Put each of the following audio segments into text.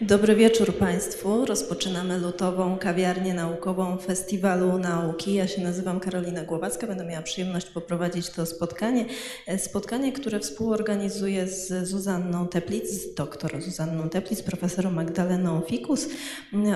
Dobry wieczór Państwu. Rozpoczynamy lutową kawiarnię naukową Festiwalu Nauki. Ja się nazywam Karolina Głowacka. Będę miała przyjemność poprowadzić to spotkanie. Spotkanie, które współorganizuję z Zuzanną Teplic, z doktor Zuzanną Teplic, profesorą Magdaleną Fikus.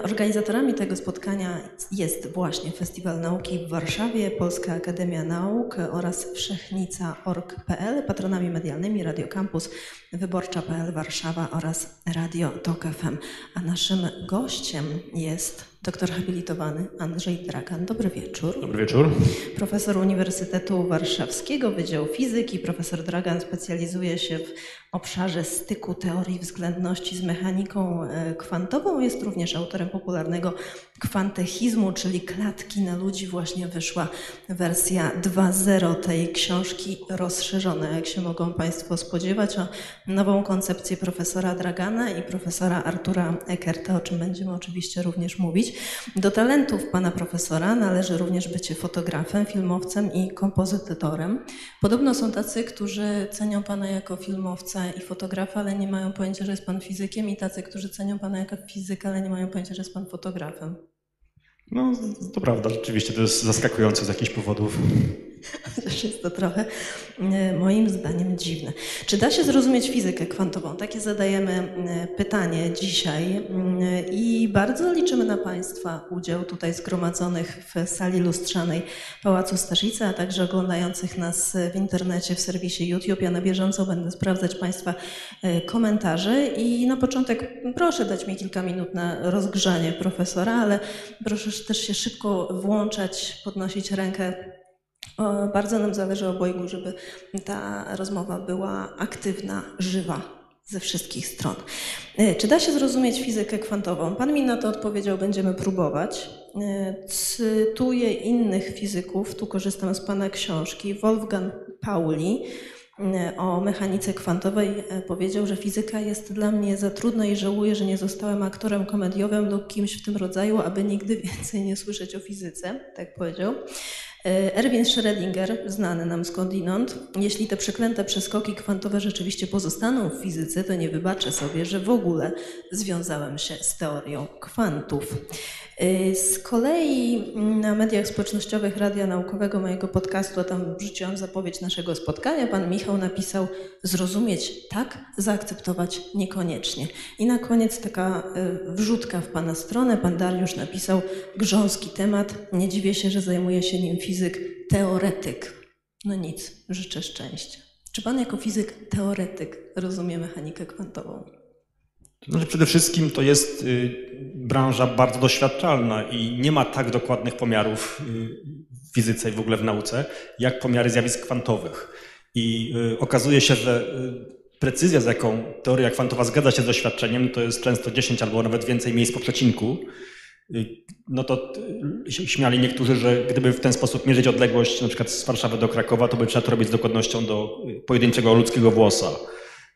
Organizatorami tego spotkania jest właśnie Festiwal Nauki w Warszawie, Polska Akademia Nauk oraz Wszechnica.org.pl. Patronami medialnymi Radio Campus, Wyborcza.pl Warszawa oraz Radio Tok FM. A naszym gościem jest doktor habilitowany Andrzej Dragan. Dobry wieczór. Dobry wieczór. Profesor Uniwersytetu Warszawskiego, Wydział Fizyki. Profesor Dragan specjalizuje się w obszarze styku teorii względności z mechaniką e, kwantową. Jest również autorem popularnego kwantechizmu, czyli klatki na ludzi. Właśnie wyszła wersja 2.0 tej książki rozszerzona, jak się mogą Państwo spodziewać, o nową koncepcję profesora Dragana i profesora Artura Eckerta, o czym będziemy oczywiście również mówić. Do talentów pana profesora należy również bycie fotografem, filmowcem i kompozytorem. Podobno są tacy, którzy cenią pana jako filmowca i fotografa, ale nie mają pojęcia, że jest pan fizykiem, i tacy, którzy cenią pana jako fizyka, ale nie mają pojęcia, że jest pan fotografem. No, to prawda, rzeczywiście to jest zaskakujące z jakichś powodów. Też jest to trochę e, moim zdaniem dziwne. Czy da się zrozumieć fizykę kwantową? Takie zadajemy e, pytanie dzisiaj e, i bardzo liczymy na Państwa udział tutaj zgromadzonych w sali lustrzanej Pałacu Staszica, a także oglądających nas w internecie w serwisie YouTube. Ja na bieżąco będę sprawdzać Państwa komentarze i na początek proszę dać mi kilka minut na rozgrzanie profesora, ale proszę też się szybko włączać, podnosić rękę bardzo nam zależy obojgu, żeby ta rozmowa była aktywna, żywa ze wszystkich stron. E, czy da się zrozumieć fizykę kwantową? Pan mi na to odpowiedział, będziemy próbować. E, cytuję innych fizyków, tu korzystam z Pana książki. Wolfgang Pauli e, o mechanice kwantowej powiedział, że fizyka jest dla mnie za trudna i żałuję, że nie zostałem aktorem komediowym lub kimś w tym rodzaju, aby nigdy więcej nie słyszeć o fizyce. Tak powiedział. E, Erwin Schrödinger, znany nam skądinąd, jeśli te przeklęte przeskoki kwantowe rzeczywiście pozostaną w fizyce, to nie wybaczę sobie, że w ogóle związałem się z teorią kwantów. Y, z kolei na mediach społecznościowych Radia Naukowego mojego podcastu, a tam wrzuciłam zapowiedź naszego spotkania, pan Michał napisał zrozumieć tak, zaakceptować niekoniecznie. I na koniec taka y, wrzutka w pana stronę. Pan Dariusz napisał grząski temat. Nie dziwię się, że zajmuje się nim fizyk teoretyk. No nic, życzę szczęścia. Czy pan jako fizyk teoretyk rozumie mechanikę kwantową? Znaczy przede wszystkim to jest y, branża bardzo doświadczalna i nie ma tak dokładnych pomiarów y, w fizyce i w ogóle w nauce, jak pomiary zjawisk kwantowych. I y, okazuje się, że precyzja, z jaką teoria kwantowa zgadza się z doświadczeniem, to jest często 10 albo nawet więcej miejsc po przecinku. No to śmiali niektórzy, że gdyby w ten sposób mierzyć odległość na przykład z Warszawy do Krakowa, to by trzeba to robić z dokładnością do pojedynczego ludzkiego włosa.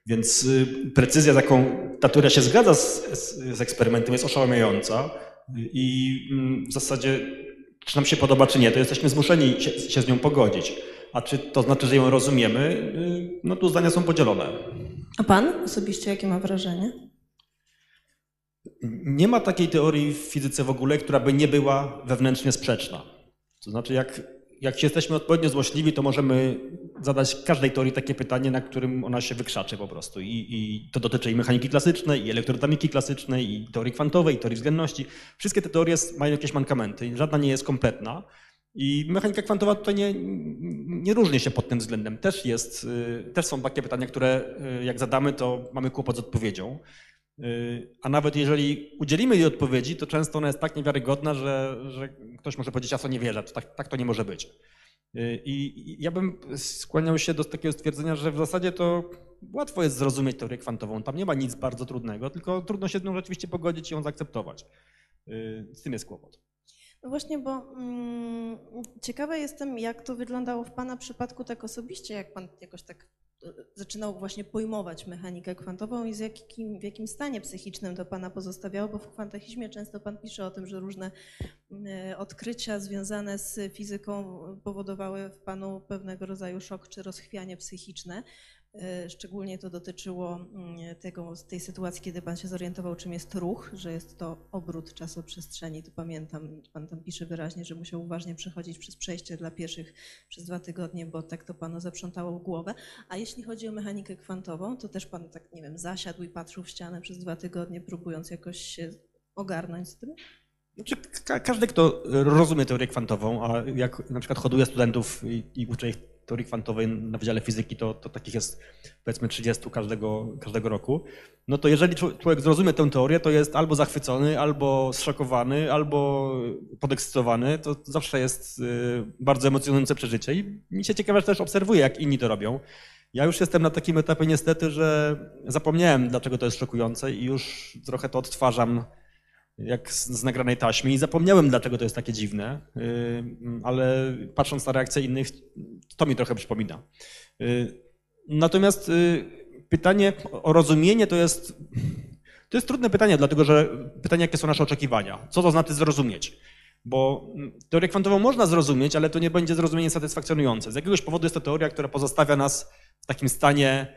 Więc y, precyzja, z jaką ta teoria się zgadza z, z, z eksperymentem, jest oszałamiająca i mm, w zasadzie, czy nam się podoba, czy nie, to jesteśmy zmuszeni się, się z nią pogodzić. A czy to znaczy, że ją rozumiemy? Y, no tu zdania są podzielone. A pan osobiście jakie ma wrażenie? Nie ma takiej teorii w fizyce w ogóle, która by nie była wewnętrznie sprzeczna. To znaczy, jak jak jesteśmy odpowiednio złośliwi, to możemy zadać każdej teorii takie pytanie, na którym ona się wykrzaczy po prostu. I, I, to dotyczy i mechaniki klasycznej, i elektrodynamiki klasycznej, i teorii kwantowej, i teorii względności. Wszystkie te teorie mają jakieś mankamenty, żadna nie jest kompletna. I mechanika kwantowa tutaj nie, nie różni się pod tym względem. Też, jest, y, też są takie pytania, które y, jak zadamy, to mamy kłopot z odpowiedzią. Y, a nawet jeżeli udzielimy jej odpowiedzi, to często ona jest tak niewiarygodna, że, że ktoś może powiedzieć, ja to nie wierzę, tak, tak to nie może być. Y, I ja bym skłaniał się do takiego stwierdzenia, że w zasadzie to łatwo jest zrozumieć teorię kwantową. Tam nie ma nic bardzo trudnego, tylko trudno się z nią rzeczywiście pogodzić i ją zaakceptować. Y, z tym jest kłopot. No właśnie, bo mm, ciekawa jestem, jak to wyglądało w Pana przypadku tak osobiście, jak Pan jakoś tak zaczynał właśnie pojmować mechanikę kwantową i z jakim, w jakim stanie psychicznym to Pana pozostawiało, bo w kwantachizmie często Pan pisze o tym, że różne e, odkrycia związane z fizyką powodowały w Panu pewnego rodzaju szok czy rozchwianie psychiczne. E, Szczególnie to dotyczyło mm, tego, tej sytuacji, kiedy Pan się zorientował, czym jest ruch, że jest to obrót czasoprzestrzeni. Tu pamiętam, Pan tam pisze wyraźnie, że musiał uważnie przechodzić przez przejście dla pieszych przez dwa tygodnie, bo tak to Panu zaprzątało głowę. A jeśli chodzi o mechanikę kwantową, to też Pan tak, nie wiem, zasiadł i patrzył w ścianę przez dwa tygodnie, próbując jakoś się ogarnąć z tym? Znaczy, ka- każdy, kto rozumie teorię kwantową, a jak na przykład hoduje studentów i, i uczy ich teorii kwantowej na Wydziale Fizyki, to, to takich jest powiedzmy 30 każdego, każdego roku, no to jeżeli czł- człowiek zrozumie tę teorię, to jest albo zachwycony, albo zszokowany, albo podekscytowany. To zawsze jest y, bardzo emocjonujące przeżycie i mi się ciekawe, że też obserwuję, jak inni to robią. Ja już jestem na takim etapie niestety, że zapomniałem, dlaczego to jest szokujące i już trochę to odtwarzam jak z, z nagranej taśmy i zapomniałem, dlaczego to jest takie dziwne, y, ale patrząc na reakcję innych, to mi trochę przypomina. Y, Natomiast y, pytanie o rozumienie to jest, to jest trudne pytanie, dlatego że pytanie, jakie są nasze oczekiwania, co to znaczy zrozumieć. Bo mm, teorię kwantową można zrozumieć, ale to nie będzie zrozumienie satysfakcjonujące. Z jakiegoś powodu jest to teoria, która pozostawia nas w takim stanie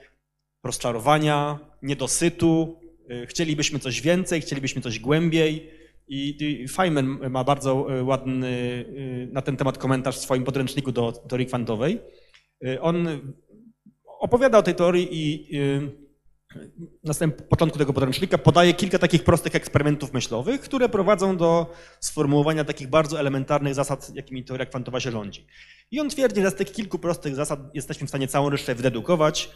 rozczarowania, niedosytu, chcielibyśmy coś więcej, chcielibyśmy coś głębiej. I Feynman ma bardzo y, ładny y, na ten temat komentarz w swoim podręczniku do teorii kwantowej. On opowiada o tej teorii i na samym początku tego podręcznika podaje kilka takich prostych eksperymentów myślowych, które prowadzą do sformułowania takich bardzo elementarnych zasad, jakimi teoria kwantowa się rządzi. I on twierdzi, że z tych kilku prostych zasad jesteśmy w stanie całą resztę wydedukować.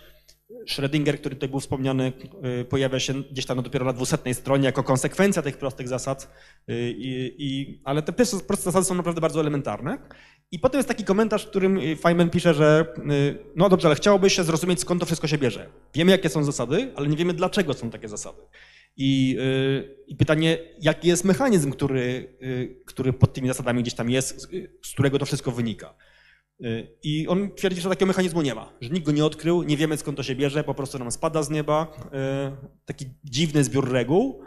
Schrödinger, który tutaj był wspomniany, y, pojawia się gdzieś tam dopiero na 200 stronie jako konsekwencja tych prostych zasad, y, i, i, ale te proste zasady są naprawdę bardzo elementarne. I potem jest taki komentarz, w którym y, Feynman pisze, że no dobrze, ale chciałoby się zrozumieć, skąd to wszystko się bierze. Wiemy, jakie są zasady, ale nie wiemy, dlaczego są takie zasady. I, i pytanie, jaki jest mechanizm, który, który pod tymi zasadami gdzieś tam jest, z którego to wszystko wynika. Y, I on twierdzi, że takiego mechanizmu nie ma, że nikt go nie odkrył, nie wiemy skąd to się bierze, po prostu nam spada z nieba y, taki dziwny zbiór reguł,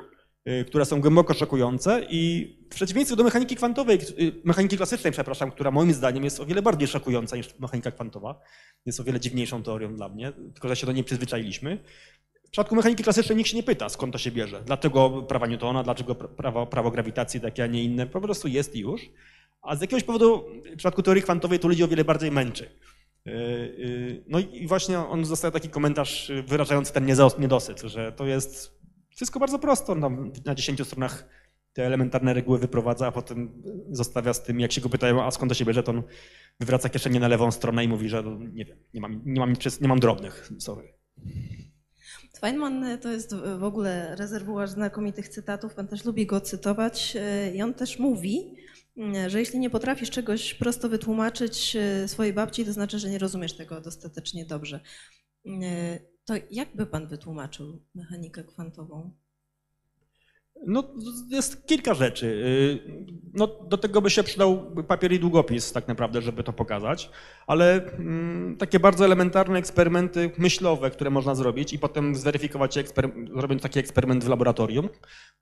y, które są głęboko szokujące i w przeciwieństwie do mechaniki kwantowej, mechaniki klasycznej, przepraszam, która moim zdaniem jest o wiele bardziej szokująca niż mechanika kwantowa, jest o wiele dziwniejszą teorią dla mnie, tylko że się do niej przyzwyczailiśmy. W przypadku mechaniki klasycznej nikt się nie pyta, skąd to się bierze, dlaczego prawa Newtona, dlaczego pra- prawo, prawo grawitacji takie, a nie inne, po prostu jest i już. A z jakiegoś powodu w przypadku teorii kwantowej to ludzi o wiele bardziej męczy. Yy, yy, No i właśnie on zostaje taki komentarz wyrażający ten niedosyt, że to jest wszystko bardzo prosto. Na 10 stronach te elementarne reguły wyprowadza, a potem zostawia z tym, jak się go pytają, a skąd to się bierze, to on wywraca kieszenie na lewą stronę i mówi, że no, nie wiem, nie mam, nie mam, nie mam drobnych, sorry. Feynman e, to jest w ogóle rezerwuar znakomitych cytatów. Pan też lubi go cytować. e, I on też mówi, m, że jeśli nie potrafisz czegoś prosto wytłumaczyć e, swojej babci, to znaczy, że nie rozumiesz tego dostatecznie dobrze. E, To jak by pan wytłumaczył mechanikę kwantową? No, jest kilka rzeczy. Yy, No, do tego by się przydał papier i długopis tak naprawdę, żeby to pokazać, ale mm, takie bardzo elementarne eksperymenty myślowe, które można zrobić i potem zweryfikować, zrobiąc taki eksperyment w laboratorium,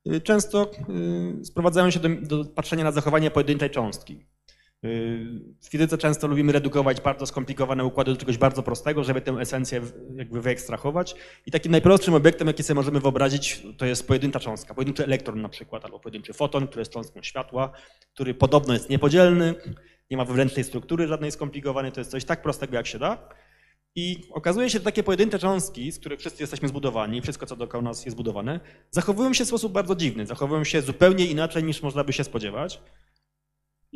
yy, często yy, sprowadzają się do, do patrzenia na zachowanie pojedynczej cząstki. Yy, W fizyce często lubimy redukować bardzo skomplikowane układy do czegoś bardzo prostego, żeby tę esencję jakby wyekstrahować. I takim najprostszym obiektem, jaki sobie możemy wyobrazić, to jest pojedyncza cząstka, pojedynczy elektron na przykład, albo pojedynczy foton, który jest cząstką światła, który podobno jest niepodzielny, nie ma wewnętrznej struktury żadnej skomplikowanej, to jest coś tak prostego jak się da. I okazuje się, że takie pojedyncze cząstki, z których wszyscy jesteśmy zbudowani, wszystko co dookoła nas jest zbudowane, zachowują się w sposób bardzo dziwny, zachowują się zupełnie inaczej niż można by się spodziewać.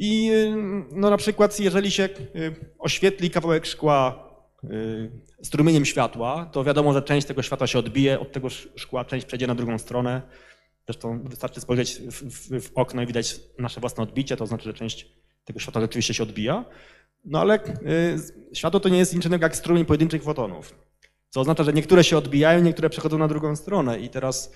I y, no na przykład, jeżeli się y, oświetli kawałek szkła y, strumieniem światła, to wiadomo, że część tego światła się odbije, od tego sz- szkła część przejdzie na drugą stronę. Zresztą wystarczy spojrzeć w, w, w okno i widać nasze własne odbicie, to znaczy, że część tego światła rzeczywiście się odbija. No ale światło to nie jest nic innego jak strumień pojedynczych fotonów. Co oznacza, że niektóre się odbijają, niektóre przechodzą na drugą stronę. I teraz,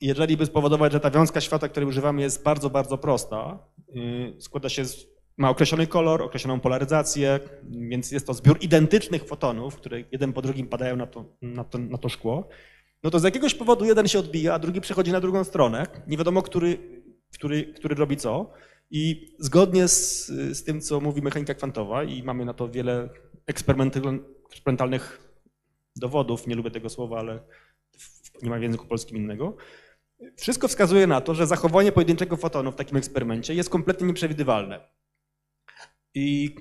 jeżeli by spowodować, że ta wiązka światła, której używamy, jest bardzo, bardzo prosta, y, składa się z, ma określony kolor, określoną polaryzację, więc jest to zbiór identycznych fotonów, które jeden po drugim padają na to, na to, na to szkło, no to z jakiegoś powodu jeden się odbija, a drugi przechodzi na drugą stronę. Nie wiadomo, który, który, który robi co. I zgodnie z, z tym, co mówi mechanika kwantowa, i mamy na to wiele eksperymentalnych dowodów, nie lubię tego słowa, ale nie ma w języku polskim innego. Wszystko wskazuje na to, że zachowanie pojedynczego fotonu w takim eksperymencie jest kompletnie nieprzewidywalne. I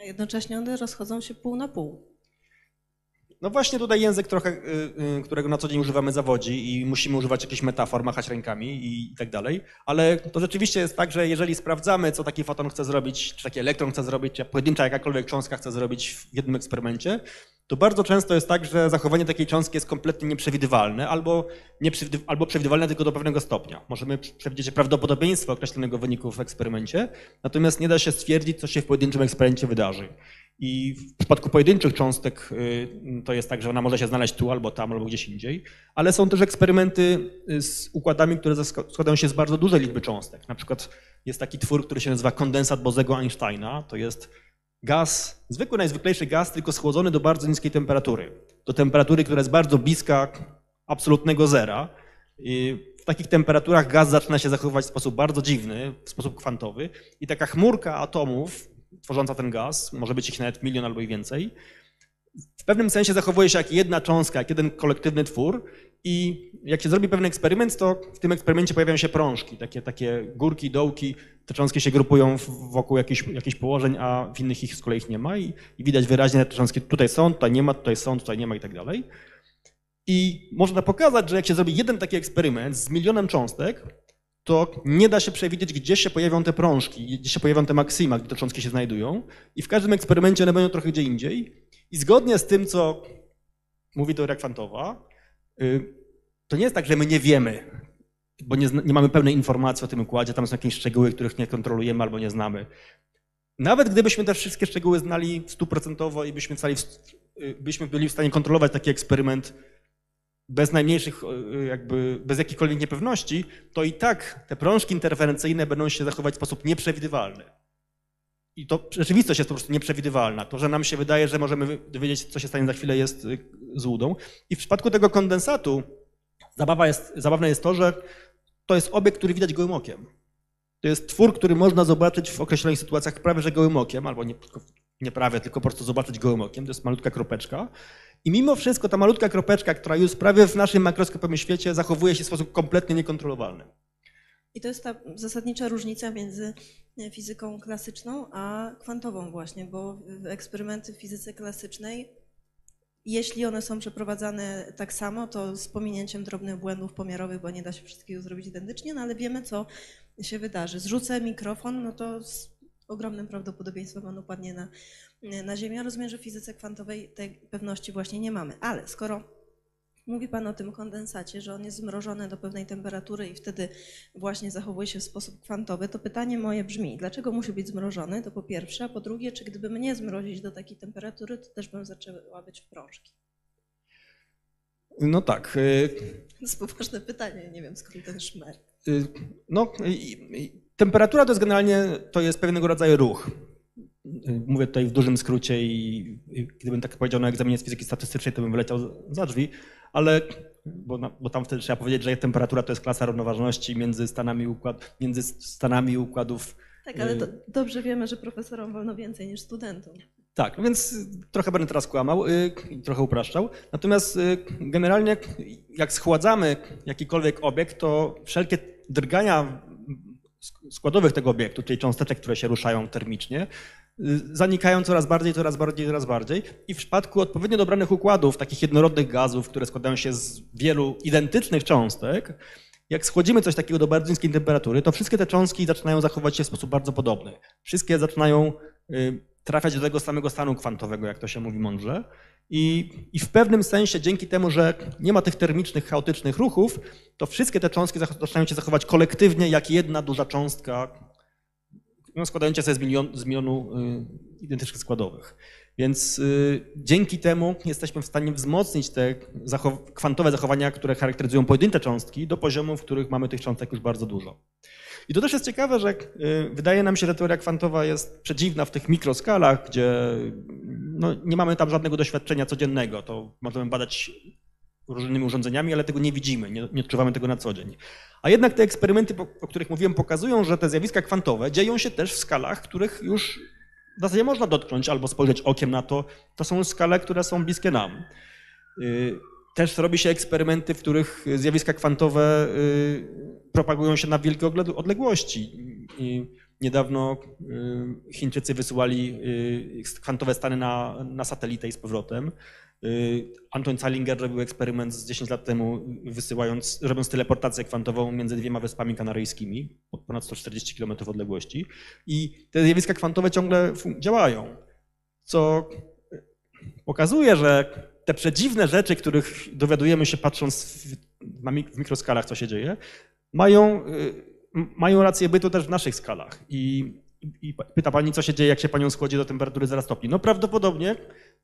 A jednocześnie one rozchodzą się pół na pół. No właśnie tutaj język trochę, y, y, którego na co dzień używamy zawodzi i musimy używać jakichś metafor, machać rękami i, tak dalej, ale to rzeczywiście jest tak, że jeżeli sprawdzamy, co taki foton chce zrobić, czy taki elektron chce zrobić, czy pojedyncza jakakolwiek cząstka chce zrobić w jednym eksperymencie, to bardzo często jest tak, że zachowanie takiej cząstki jest kompletnie nieprzewidywalne albo, nieprzewidy, albo przewidywalne tylko do pewnego stopnia. Możemy przewidzieć prawdopodobieństwo określonego wyniku w eksperymencie, natomiast nie da się stwierdzić, co się w pojedynczym eksperymencie wydarzy. I w przypadku pojedynczych cząstek y, to jest tak, że ona może się znaleźć tu albo tam, albo gdzieś indziej, ale są też eksperymenty y, z układami, które składają się z bardzo dużej liczby cząstek. Na przykład jest taki twór, który się nazywa kondensat Bosego-Einsteina. To jest gaz, zwykły, najzwyklejszy gaz, tylko schłodzony do bardzo niskiej temperatury. Do temperatury, która jest bardzo bliska absolutnego zera. I w takich temperaturach gaz zaczyna się zachowywać w sposób bardzo dziwny, w sposób kwantowy i taka chmurka atomów tworząca ten gaz, może być ich nawet milion albo i więcej, w pewnym sensie zachowuje się jak jedna cząstka, jak jeden kolektywny twór i jak się zrobi pewien eksperyment, to w tym eksperymencie pojawiają się prążki, takie, takie górki, dołki, te cząstki się grupują wokół jakichś, jakichś położeń, a w innych ich z kolei ich nie ma i, i widać wyraźnie, te cząstki tutaj są, tutaj nie ma, tutaj są, tutaj nie ma i tak dalej. I można pokazać, że jak się zrobi jeden taki eksperyment z milionem cząstek, to nie da się przewidzieć, gdzie się pojawią te prążki, gdzie się pojawią te maksima, gdzie te cząstki się znajdują. I w każdym eksperymencie one będą trochę gdzie indziej. I zgodnie z tym, co mówi teoria kwantowa, y, to nie jest tak, że my nie wiemy, bo nie, nie mamy pełnej informacji o tym układzie, tam są jakieś szczegóły, których nie kontrolujemy albo nie znamy. Nawet gdybyśmy te wszystkie szczegóły znali stuprocentowo i byśmy, y, byli w stanie kontrolować taki eksperyment bez najmniejszych, jakby, bez jakichkolwiek niepewności, to i tak te prążki interferencyjne będą się zachować w sposób nieprzewidywalny. I to rzeczywistość jest po prostu nieprzewidywalna. To, że nam się wydaje, że możemy dowiedzieć, co się stanie za chwilę, jest y, złudą. I w przypadku tego kondensatu zabawa jest, zabawne jest to, że to jest obiekt, który widać gołym okiem. To jest twór, który można zobaczyć w określonych sytuacjach prawie że gołym okiem, albo nie, nie prawie, tylko po prostu zobaczyć gołym okiem. To jest malutka kropeczka. I mimo wszystko ta malutka kropeczka, która już prawie w naszym makroskopowym świecie zachowuje się w sposób kompletnie niekontrolowalny. I to jest ta zasadnicza różnica między fizyką klasyczną a kwantową właśnie, bo eksperymenty w fizyce klasycznej, jeśli one są przeprowadzane tak samo, to z pominięciem drobnych błędów pomiarowych, bo nie da się wszystkiego zrobić identycznie, no ale wiemy, co się wydarzy. Zrzucę mikrofon, no to z ogromnym prawdopodobieństwem on upadnie na, na Ziemię. Ja rozumiem, że w fizyce kwantowej tej pewności właśnie nie mamy, ale skoro Mówi Pan o tym kondensacie, że on jest zmrożony do pewnej temperatury i wtedy właśnie zachowuje się w sposób kwantowy. To pytanie moje brzmi, dlaczego musi być zmrożony? To po pierwsze, a po drugie, czy gdyby mnie zmrozić do takiej temperatury, to też bym zaczęła być prążki? No tak. To jest poważne pytanie, nie wiem skąd ten szmer. No, temperatura to jest generalnie to jest pewnego rodzaju ruch. Mówię tutaj w dużym skrócie i, i gdybym tak powiedział na egzaminie z fizyki statystycznej, to bym wyleciał za drzwi, ale bo, bo, tam wtedy trzeba powiedzieć, że temperatura to jest klasa równoważności między stanami, układ, między stanami układów. Tak, ale to dobrze wiemy, że profesorom wolno więcej niż studentom. Tak, więc trochę będę teraz kłamał i trochę upraszczał. Natomiast generalnie jak schładzamy jakikolwiek obiekt, to wszelkie drgania składowych tego obiektu, czyli cząsteczek, które się ruszają termicznie, zanikają coraz bardziej, coraz bardziej, coraz bardziej. I w przypadku odpowiednio dobranych układów, takich jednorodnych gazów, które składają się z wielu identycznych cząstek, jak schłodzimy coś takiego do bardzo niskiej temperatury, to wszystkie te cząstki zaczynają zachować się w sposób bardzo podobny. Wszystkie zaczynają trafiać do tego samego stanu kwantowego, jak to się mówi mądrze. I, I, w pewnym sensie dzięki temu, że nie ma tych termicznych, chaotycznych ruchów, to wszystkie te cząstki zaczynają się zachować kolektywnie jak jedna duża cząstka, no, składająca się z, milion, z milionu y, identycznych składowych. Więc y, dzięki temu jesteśmy w stanie wzmocnić te zachow kwantowe zachowania, które charakteryzują pojedyncze cząstki, do poziomu, w których mamy tych cząstek już bardzo dużo. I to też jest ciekawe, że y, wydaje nam się, że teoria kwantowa jest przedziwna w tych mikroskalach, gdzie no, nie mamy tam żadnego doświadczenia codziennego. To możemy badać różnymi urządzeniami, ale tego nie widzimy, nie, nie odczuwamy tego na co dzień. A jednak te eksperymenty, o których mówiłem, pokazują, że te zjawiska kwantowe dzieją się też w skalach, których już w zasadzie można dotknąć albo spojrzeć okiem na to. To są skale, które są bliskie nam. Y, Też robi się eksperymenty, w których zjawiska kwantowe y, propagują się na wielkie odle- odległości. I niedawno y, Chińczycy wysyłali y, kwantowe stany na, na satelitę i z powrotem. Y, Anton Zeilinger robił eksperyment z 10 lat temu, wysyłając, robiąc teleportację kwantową między dwiema wyspami kanaryjskimi, ponad 140 km odległości. I te zjawiska kwantowe ciągle działają, co pokazuje, że te przedziwne rzeczy, których dowiadujemy się patrząc w, w mikroskalach, co się dzieje, mają, y, mają rację bytu też w naszych skalach. I, I pyta pani, co się dzieje, jak się panią schłodzi do temperatury 0 stopni. No prawdopodobnie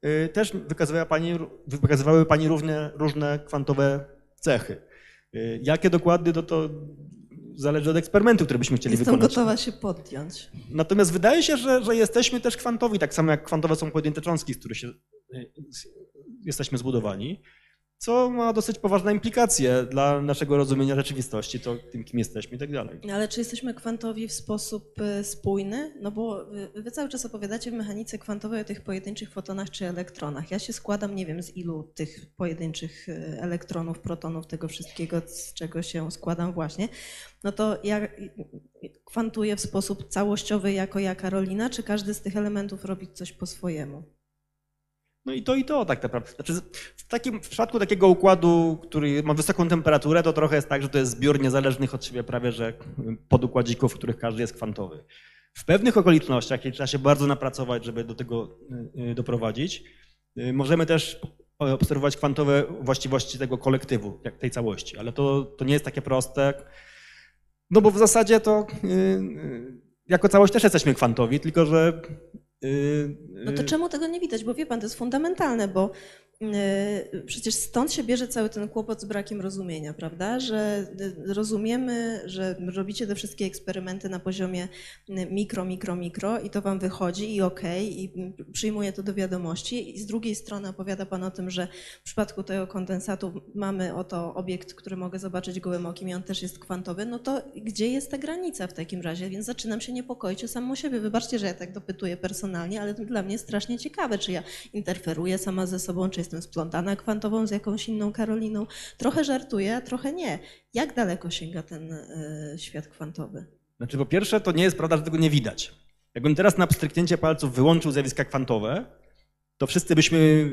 y, też wykazywała pani, wykazywały pani różne, różne kwantowe cechy. Y, Jakie dokładnie, to, to zależy od eksperymentu, który byśmy chcieli Jestem wykonać. gotowa się podjąć. Natomiast wydaje się, że, że jesteśmy też kwantowi, tak samo jak kwantowe są pojedyncze cząstki, z których się, y, jesteśmy zbudowani, co ma dosyć poważne implikacje dla naszego rozumienia rzeczywistości, to tym, kim jesteśmy i tak dalej. Ale czy jesteśmy kwantowi w sposób e, spójny? No bo wy, wy cały czas opowiadacie w mechanice kwantowej o tych pojedynczych fotonach czy elektronach. Ja się składam, nie wiem z ilu tych pojedynczych e, elektronów, protonów, tego wszystkiego, z czego się składam właśnie. No to ja kwantuję w sposób całościowy jako ja Karolina, czy każdy z tych elementów robi coś po swojemu? No i to i to tak naprawdę. Znaczy, w, takim, w przypadku takiego układu, który ma wysoką temperaturę, to trochę jest tak, że to jest zbiór niezależnych od siebie prawie że podukładzików, w których każdy jest kwantowy. W pewnych okolicznościach, kiedy trzeba się bardzo napracować, żeby do tego y, y, doprowadzić, y, możemy też obserwować kwantowe właściwości tego kolektywu, tej całości, ale to, to nie jest takie proste, no bo w zasadzie to jako całość też jesteśmy kwantowi, tylko że No to y, czemu tego nie widać? Bo wie pan, to jest fundamentalne, bo y, przecież stąd się bierze cały ten kłopot z brakiem rozumienia, prawda? Że y, rozumiemy, że robicie te wszystkie eksperymenty na poziomie y, mikro, mikro, mikro i to wam wychodzi i okej, i y, przyjmuje to do wiadomości. I z drugiej strony opowiada pan o tym, że w przypadku tego kondensatu mamy oto obiekt, który mogę zobaczyć gołym okiem i on też jest kwantowy. No to gdzie jest ta granica w takim razie? Więc zaczynam się niepokoić o samą siebie. Wybaczcie, że ja tak dopytuję personalnie, ale to dla mnie strasznie ciekawe, czy ja interferuję sama ze sobą, czy jestem splątana kwantową z jakąś inną Karoliną. Trochę żartuję, a trochę nie. Jak daleko sięga ten y, świat kwantowy? Znaczy, po pierwsze, to nie jest prawda, że tego nie widać. Jakbym teraz na pstryknięcie palców wyłączył zjawiska kwantowe, to wszyscy byśmy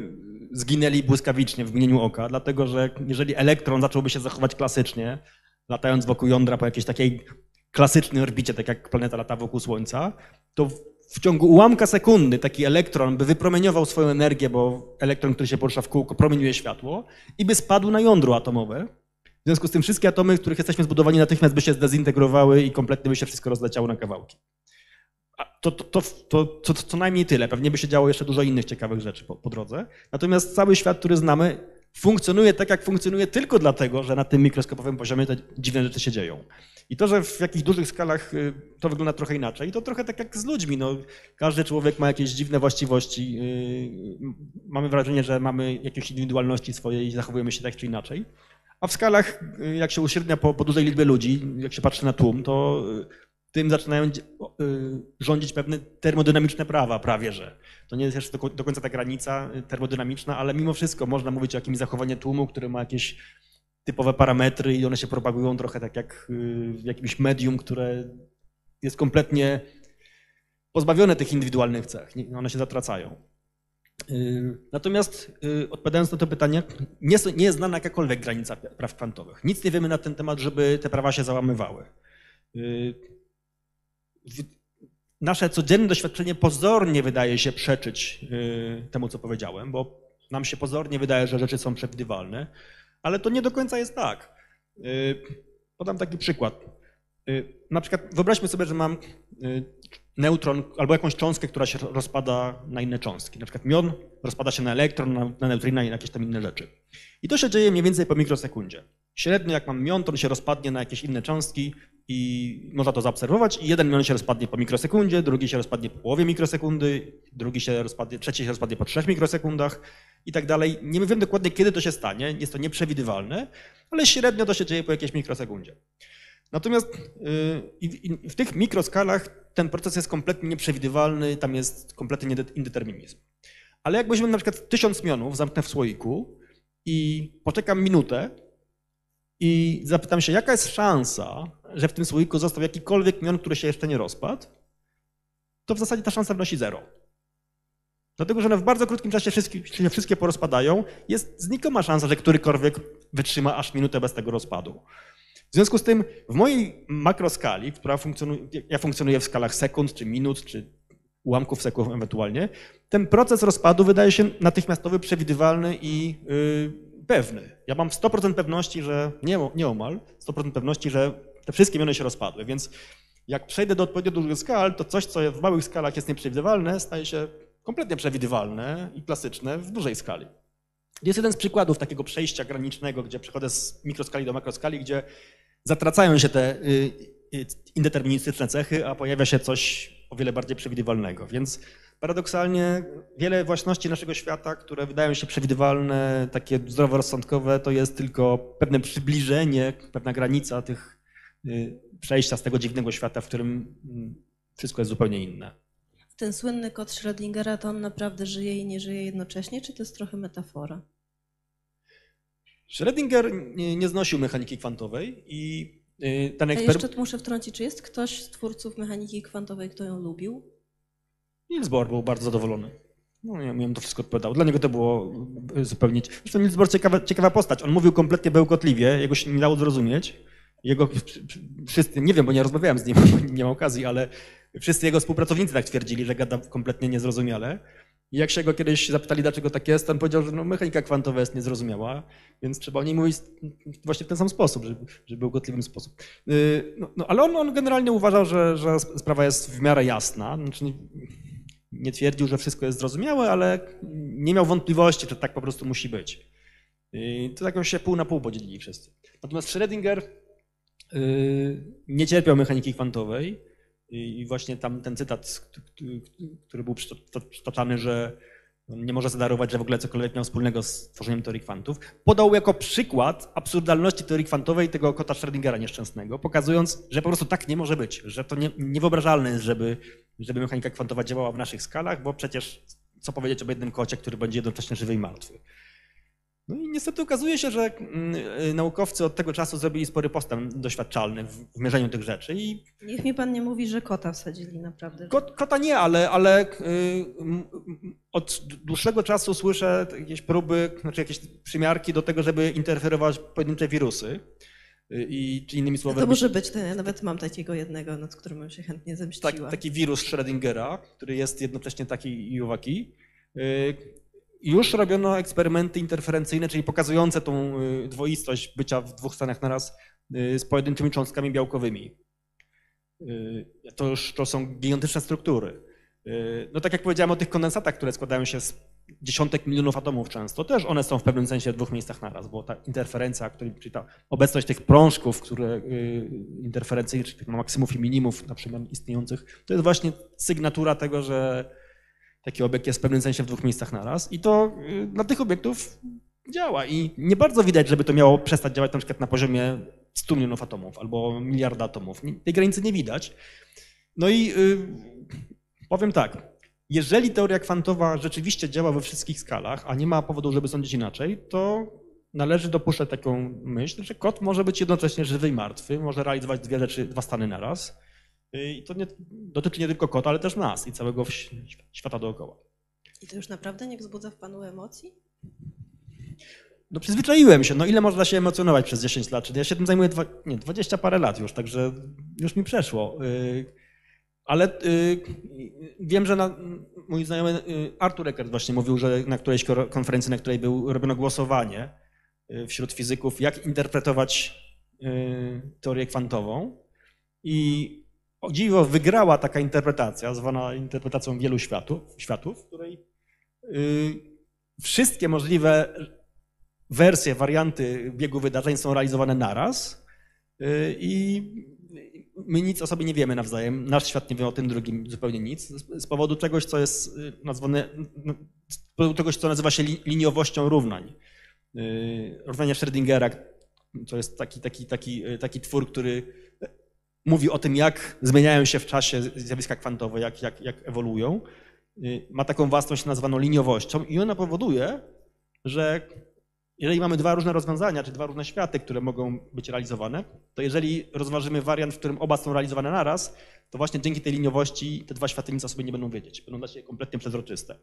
zginęli błyskawicznie w mgnieniu oka, dlatego że jeżeli elektron zacząłby się zachować klasycznie, latając wokół jądra po jakiejś takiej klasycznej orbicie, tak jak planeta lata wokół Słońca, to w- w ciągu ułamka sekundy taki elektron by wypromieniował swoją energię, bo elektron, który się porusza w kółko, promieniuje światło i by spadł na jądro atomowe. W związku z tym wszystkie atomy, z których jesteśmy zbudowani, natychmiast by się zdezintegrowały i kompletnie by się wszystko rozleciało na kawałki. To, to, to, to co najmniej tyle. Pewnie by się działo jeszcze dużo innych ciekawych rzeczy po, po drodze. Natomiast cały świat, który znamy, funkcjonuje tak, jak funkcjonuje tylko dlatego, że na tym mikroskopowym poziomie te dziwne rzeczy się dzieją. I to, że w jakichś dużych skalach y, to wygląda trochę inaczej, to trochę tak jak z ludźmi. No, każdy człowiek ma jakieś dziwne właściwości. y, Mamy wrażenie, że mamy jakieś indywidualności swoje i zachowujemy się tak czy inaczej. A w skalach, y, jak się uśrednia po, po dużej liczbie ludzi, jak się patrzy na tłum, to tym zaczynają y, rządzić pewne termodynamiczne prawa, prawie że. To nie jest jeszcze do, ko- do końca ta granica y, termodynamiczna, ale mimo wszystko można mówić o jakimś zachowaniu tłumu, który ma jakieś typowe parametry i one się propagują trochę tak jak y, w jakimś medium, które jest kompletnie pozbawione tych indywidualnych cech. One się zatracają. Natomiast odpowiadając na to pytanie, nie, nie jest znana jakakolwiek granica praw kwantowych. Nic nie wiemy na ten temat, żeby te prawa się załamywały. Nasze codzienne doświadczenie pozornie wydaje się przeczyć y, temu, co powiedziałem, bo nam się pozornie wydaje, że rzeczy są przewidywalne, ale to nie do końca jest tak. Y, Podam taki przykład. Y, Na przykład wyobraźmy sobie, że mam neutron albo jakąś cząstkę, która się rozpada na inne cząstki. Na przykład mion rozpada się na elektron, na neutrina i na jakieś tam inne rzeczy. I to się dzieje mniej więcej po mikrosekundzie. Średnio jak mam mion, to on się rozpadnie na jakieś inne cząstki i można to zaobserwować. Jeden mion się rozpadnie po mikrosekundzie, drugi się rozpadnie po połowie mikrosekundy, drugi się rozpadnie, trzeci się rozpadnie po trzech mikrosekundach i tak dalej. Nie wiem dokładnie, kiedy to się stanie, jest to nieprzewidywalne, ale średnio to się dzieje po jakiejś mikrosekundzie. Natomiast i w tych mikroskalach ten proces jest kompletnie nieprzewidywalny, tam jest kompletnie niede- indeterminizm. Ale jak weźmiemy na przykład tysiąc mionów, zamknę w słoiku i poczekam minutę i zapytam się, jaka jest szansa, że w tym słoiku został jakikolwiek mion, który się jeszcze nie rozpadł, to w zasadzie ta szansa wynosi zero. Dlatego, że one w bardzo krótkim czasie wszystkie, wszystkie porozpadają, jest znikoma szansa, że którykolwiek wytrzyma aż minutę bez tego rozpadu. W związku z tym w mojej makroskali, która funkcjonuje, ja funkcjonuję w skalach sekund, czy minut, czy ułamków sekund ewentualnie, ten proces rozpadu wydaje się natychmiastowy, przewidywalny i yy, pewny. Ja mam 100% pewności, że, nie, nieomal, 100% pewności, że te wszystkie miony się rozpadły, więc jak przejdę do odpowiednio dużych skal, to coś, co w małych skalach jest nieprzewidywalne, staje się kompletnie przewidywalne i klasyczne w dużej skali. Jest jeden z przykładów takiego przejścia granicznego, gdzie przechodzę z mikroskali do makroskali, gdzie zatracają się te y, y, indeterministyczne cechy, a pojawia się coś o wiele bardziej przewidywalnego. Więc paradoksalnie wiele własności naszego świata, które wydają się przewidywalne, takie zdroworozsądkowe, to jest tylko pewne przybliżenie, pewna granica tych przejścia z tego dziwnego świata, w którym mm, wszystko jest zupełnie inne. Ten słynny kod Schrödingera, to on naprawdę żyje i nie żyje jednocześnie, czy to jest trochę metafora? Schrödinger nie, znosił mechaniki kwantowej i y, ten eksperyment... jeszcze muszę wtrącić, czy jest ktoś z twórców mechaniki kwantowej, kto ją lubił? Niels Bohr był bardzo zadowolony. No, ja mu to wszystko odpowiadał. Dla niego to było zupełnie... Zresztą Niels Bohr ciekawa, ciekawa postać. On mówił kompletnie bełkotliwie, jego się nie dało zrozumieć. Jego wszyscy, nie wiem, bo nie rozmawiałem z nim, nie ma okazji, ale wszyscy jego współpracownicy tak twierdzili, że gada kompletnie niezrozumiale. I jak się go kiedyś zapytali, dlaczego tak jest, on powiedział, że no, mechanika kwantowa jest niezrozumiała, więc trzeba o niej mówić właśnie w ten sam sposób, żeby, żeby był gotliwym sposób. No, no, ale on, on, generalnie uważał, że, że, sprawa jest w miarę jasna. Znaczy, nie, twierdził, że wszystko jest zrozumiałe, ale nie miał wątpliwości, że tak po prostu musi być. I to jakoś się pół na pół podzielili wszyscy. Natomiast Schrödinger nie cierpiał mechaniki kwantowej i właśnie tam ten cytat, który był przytaczany, że nie może zadarować, że w ogóle cokolwiek miał wspólnego z tworzeniem teorii kwantów, podał jako przykład absurdalności teorii kwantowej tego kota Schrödingera nieszczęsnego, pokazując, że po prostu tak nie może być, że to nie, niewyobrażalne jest, żeby, żeby mechanika kwantowa działała w naszych skalach, bo przecież co powiedzieć o jednym kocie, który będzie jednocześnie żywy i martwy. No i niestety okazuje się, że mm, y, naukowcy od tego czasu zrobili spory postęp doświadczalny w mierzeniu tych rzeczy. I Niech mi pan nie mówi, że kota wsadzili naprawdę. Kot, kota nie, ale, ale y, od dłuższego czasu słyszę jakieś próby, znaczy jakieś przymiarki do tego, żeby interferować pojedyncze wirusy. Y, I, czy innymi słowy. No to może być, ja nawet mam takiego jednego, nad którym bym się chętnie zemściła. Tak, taki wirus Schrödingera, który jest jednocześnie taki i uwagi już robiono eksperymenty interferencyjne, czyli pokazujące tą y, dwoistość bycia w dwóch stanach naraz y, z pojedynczymi cząstkami białkowymi. Y, to już to są gigantyczne struktury. No tak jak powiedziałem o tych kondensatach, które składają się z dziesiątek milionów atomów często, też one są w pewnym sensie w dwóch miejscach naraz, bo ta interferencja, czyli ta obecność tych prążków, które interferencyjnych, czyli tych maksymów i minimów na przykład istniejących, to jest właśnie sygnatura tego, że taki obiekt jest w pewnym sensie w dwóch miejscach naraz i to y, dla tych obiektów działa i nie bardzo widać, żeby to miało przestać działać na przykład na poziomie 100 milionów atomów albo miliarda atomów. Tej granicy nie widać. No i yy, powiem tak, jeżeli teoria kwantowa rzeczywiście działa we wszystkich skalach, a nie ma powodu, żeby sądzić inaczej, to należy dopuszczać taką myśl, że kot może być jednocześnie żywy i martwy, może realizować dwie rzeczy, dwa stany naraz. I to nie, dotyczy nie tylko kota, ale też nas i całego świata dookoła. I to już naprawdę nie wzbudza w panu emocji? No przyzwyczaiłem się. No ile można się emocjonować przez 10 lat? Ja się tym zajmuję dwa, nie, 20 parę lat już, także już mi przeszło. Y, ale y, wiem, że na, mój znajomy y, Artur Eckert właśnie mówił, że na którejś konferencji, na której był, robiono głosowanie wśród fizyków, jak interpretować teorię kwantową. I o dziwo wygrała taka interpretacja, zwana interpretacją wielu światów, światów w której y, wszystkie możliwe wersje, warianty biegu wydarzeń są realizowane naraz y, i my nic o sobie nie wiemy nawzajem. Nasz świat nie wie o tym drugim zupełnie nic. Z powodu czegoś, co jest y, nazwane, z powodu czegoś, co nazywa się liniowością równań. Równania Schrödingera, to jest taki, taki, taki, taki twór, który mówi o tym, jak zmieniają się w czasie zjawiska kwantowe, jak, jak, jak ewoluują. Y, ma taką własność nazwaną liniowością i ona powoduje, że jeżeli mamy dwa różne rozwiązania, czy dwa różne światy, które mogą być realizowane, to jeżeli rozważymy wariant, w którym oba są realizowane naraz, to właśnie dzięki tej liniowości te dwa światy nic o sobie nie będą wiedzieć. Będą dla siebie kompletnie przezroczyste.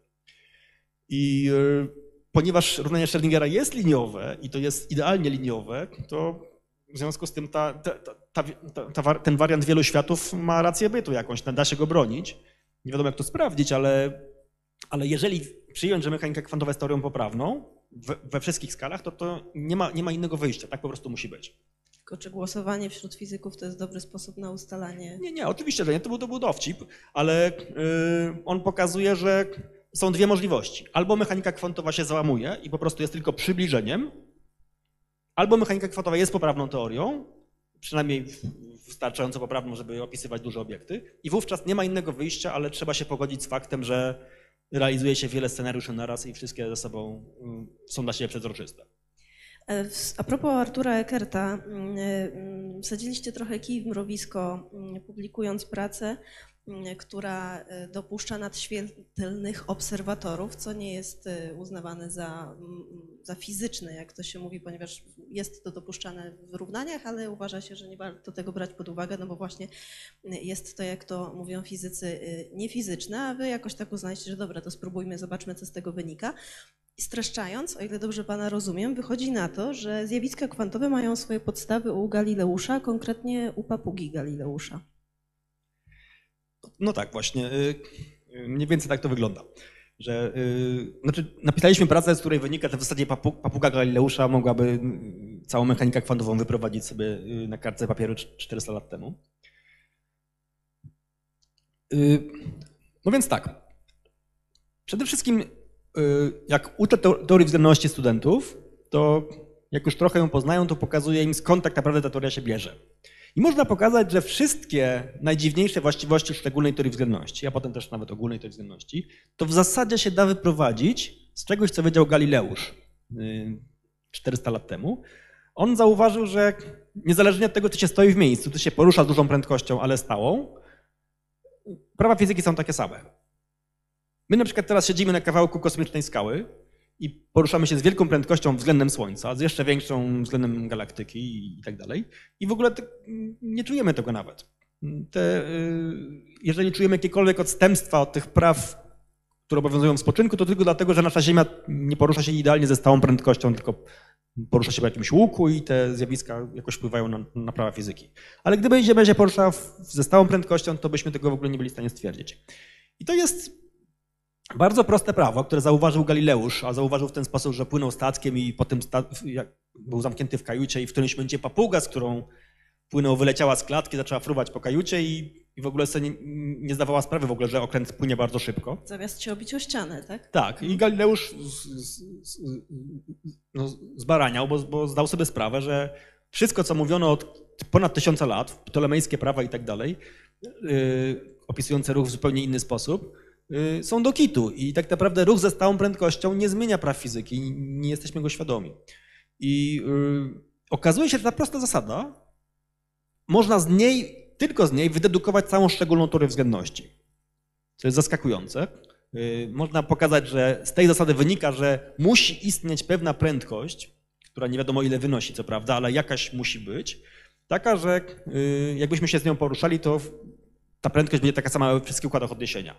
I yy, ponieważ równanie Schrödingera jest liniowe i to jest idealnie liniowe, to w związku z tym ta, ta, ta, ten wariant wielu światów ma rację bytu jakąś, da się go bronić. Nie wiadomo jak to sprawdzić, ale, ale jeżeli przyjąć, że mechanika kwantowa jest teorią poprawną we, we wszystkich skalach, to, to nie, ma, nie ma innego wyjścia, tak po prostu musi być. Tylko czy głosowanie wśród fizyków to jest dobry sposób na ustalanie? Nie, nie, oczywiście, że nie, to był, to był dowcip, ale yy, on pokazuje, że są dwie możliwości. Albo mechanika kwantowa się załamuje i po prostu jest tylko przybliżeniem, albo mechanika kwantowa jest poprawną teorią, przynajmniej wystarczająco poprawną, żeby opisywać duże obiekty i wówczas nie ma innego wyjścia, ale trzeba się pogodzić z faktem, że realizuje się wiele scenariuszy naraz i wszystkie ze sobą mm, są dla siebie przezroczyste. E, a propos Artura Eckerta, mm, mm, wsadziliście trochę kij w mrowisko, publikując pracę która e, dopuszcza nadświetlnych obserwatorów, co nie jest e, uznawane za, mm, za fizyczne, jak to się mówi, ponieważ jest to dopuszczane w równaniach, ale uważa się, że nie warto tego brać pod uwagę, no bo właśnie mm, jest to, jak to mówią fizycy, niefizyczne, a wy jakoś tak uznaliście, że dobra, to spróbujmy, zobaczmy, co z tego wynika. I streszczając, o ile dobrze Pana rozumiem, wychodzi na to, że zjawiska kwantowe mają swoje podstawy u Galileusza, konkretnie u papugi Galileusza. No tak, właśnie. Y, y, mniej więcej tak to wygląda. Że, yy, znaczy napisaliśmy pracę, z której wynika, że w zasadzie papuga Galileusza mogłaby całą mechanikę kwantową wyprowadzić sobie y, na kartce papieru 400 lat temu. No więc tak. Przede wszystkim, jak uczę teorii względności studentów, to jak już trochę ją poznają, to pokazuję im skąd tak naprawdę ta teoria się bierze. I można pokazać, że wszystkie najdziwniejsze właściwości szczególnej teorii względności, a potem też nawet ogólnej teorii względności, to w zasadzie się da wyprowadzić z czegoś, co wiedział Galileusz 400 y, lat temu. On zauważył, że niezależnie od tego, czy się stoi w miejscu, czy się porusza z dużą prędkością, ale stałą, prawa fizyki są takie same. My na przykład teraz siedzimy na kawałku kosmicznej skały i poruszamy się z wielką prędkością względem Słońca, z jeszcze większą względem galaktyki i tak dalej. I w ogóle nie czujemy tego nawet. Te, y, jeżeli czujemy jakiekolwiek odstępstwa od tych praw, które obowiązują w spoczynku, to tylko dlatego, że nasza Ziemia nie porusza się idealnie ze stałą prędkością, tylko porusza się w jakimś łuku i te zjawiska jakoś wpływają na, na prawa fizyki. Ale gdyby Ziemia się porusza ze stałą prędkością, to byśmy tego w ogóle nie byli w stanie stwierdzić. I to jest bardzo proste prawo, które zauważył Galileusz, a zauważył w ten sposób, że płynął statkiem i potem był zamknięty w kajucie i w którymś momencie papuga, z którą płynął, wyleciała z klatki, zaczęła fruwać po kajucie i, i w ogóle sobie nie, nie, zdawała sprawy w ogóle, że okręt płynie bardzo szybko. Zamiast się obić o ścianę, tak? Tak. I Galileusz z, z, z, no, zbaraniał, bo, bo zdał sobie sprawę, że wszystko, co mówiono od ponad tysiąca lat, ptolemejskie prawa i tak dalej, yy, opisujące ruch w zupełnie inny sposób, są do kitu i tak naprawdę ruch ze stałą prędkością nie zmienia praw fizyki, nie jesteśmy go świadomi. I yy, okazuje się, że ta prosta zasada, można z niej, tylko z niej wydedukować całą szczególną teorię względności. Co jest zaskakujące. Yy, można pokazać, że z tej zasady wynika, że musi istnieć pewna prędkość, która nie wiadomo ile wynosi, co prawda, ale jakaś musi być, taka, że jakbyśmy się z nią poruszali, to ta prędkość będzie taka sama we wszystkich układach odniesienia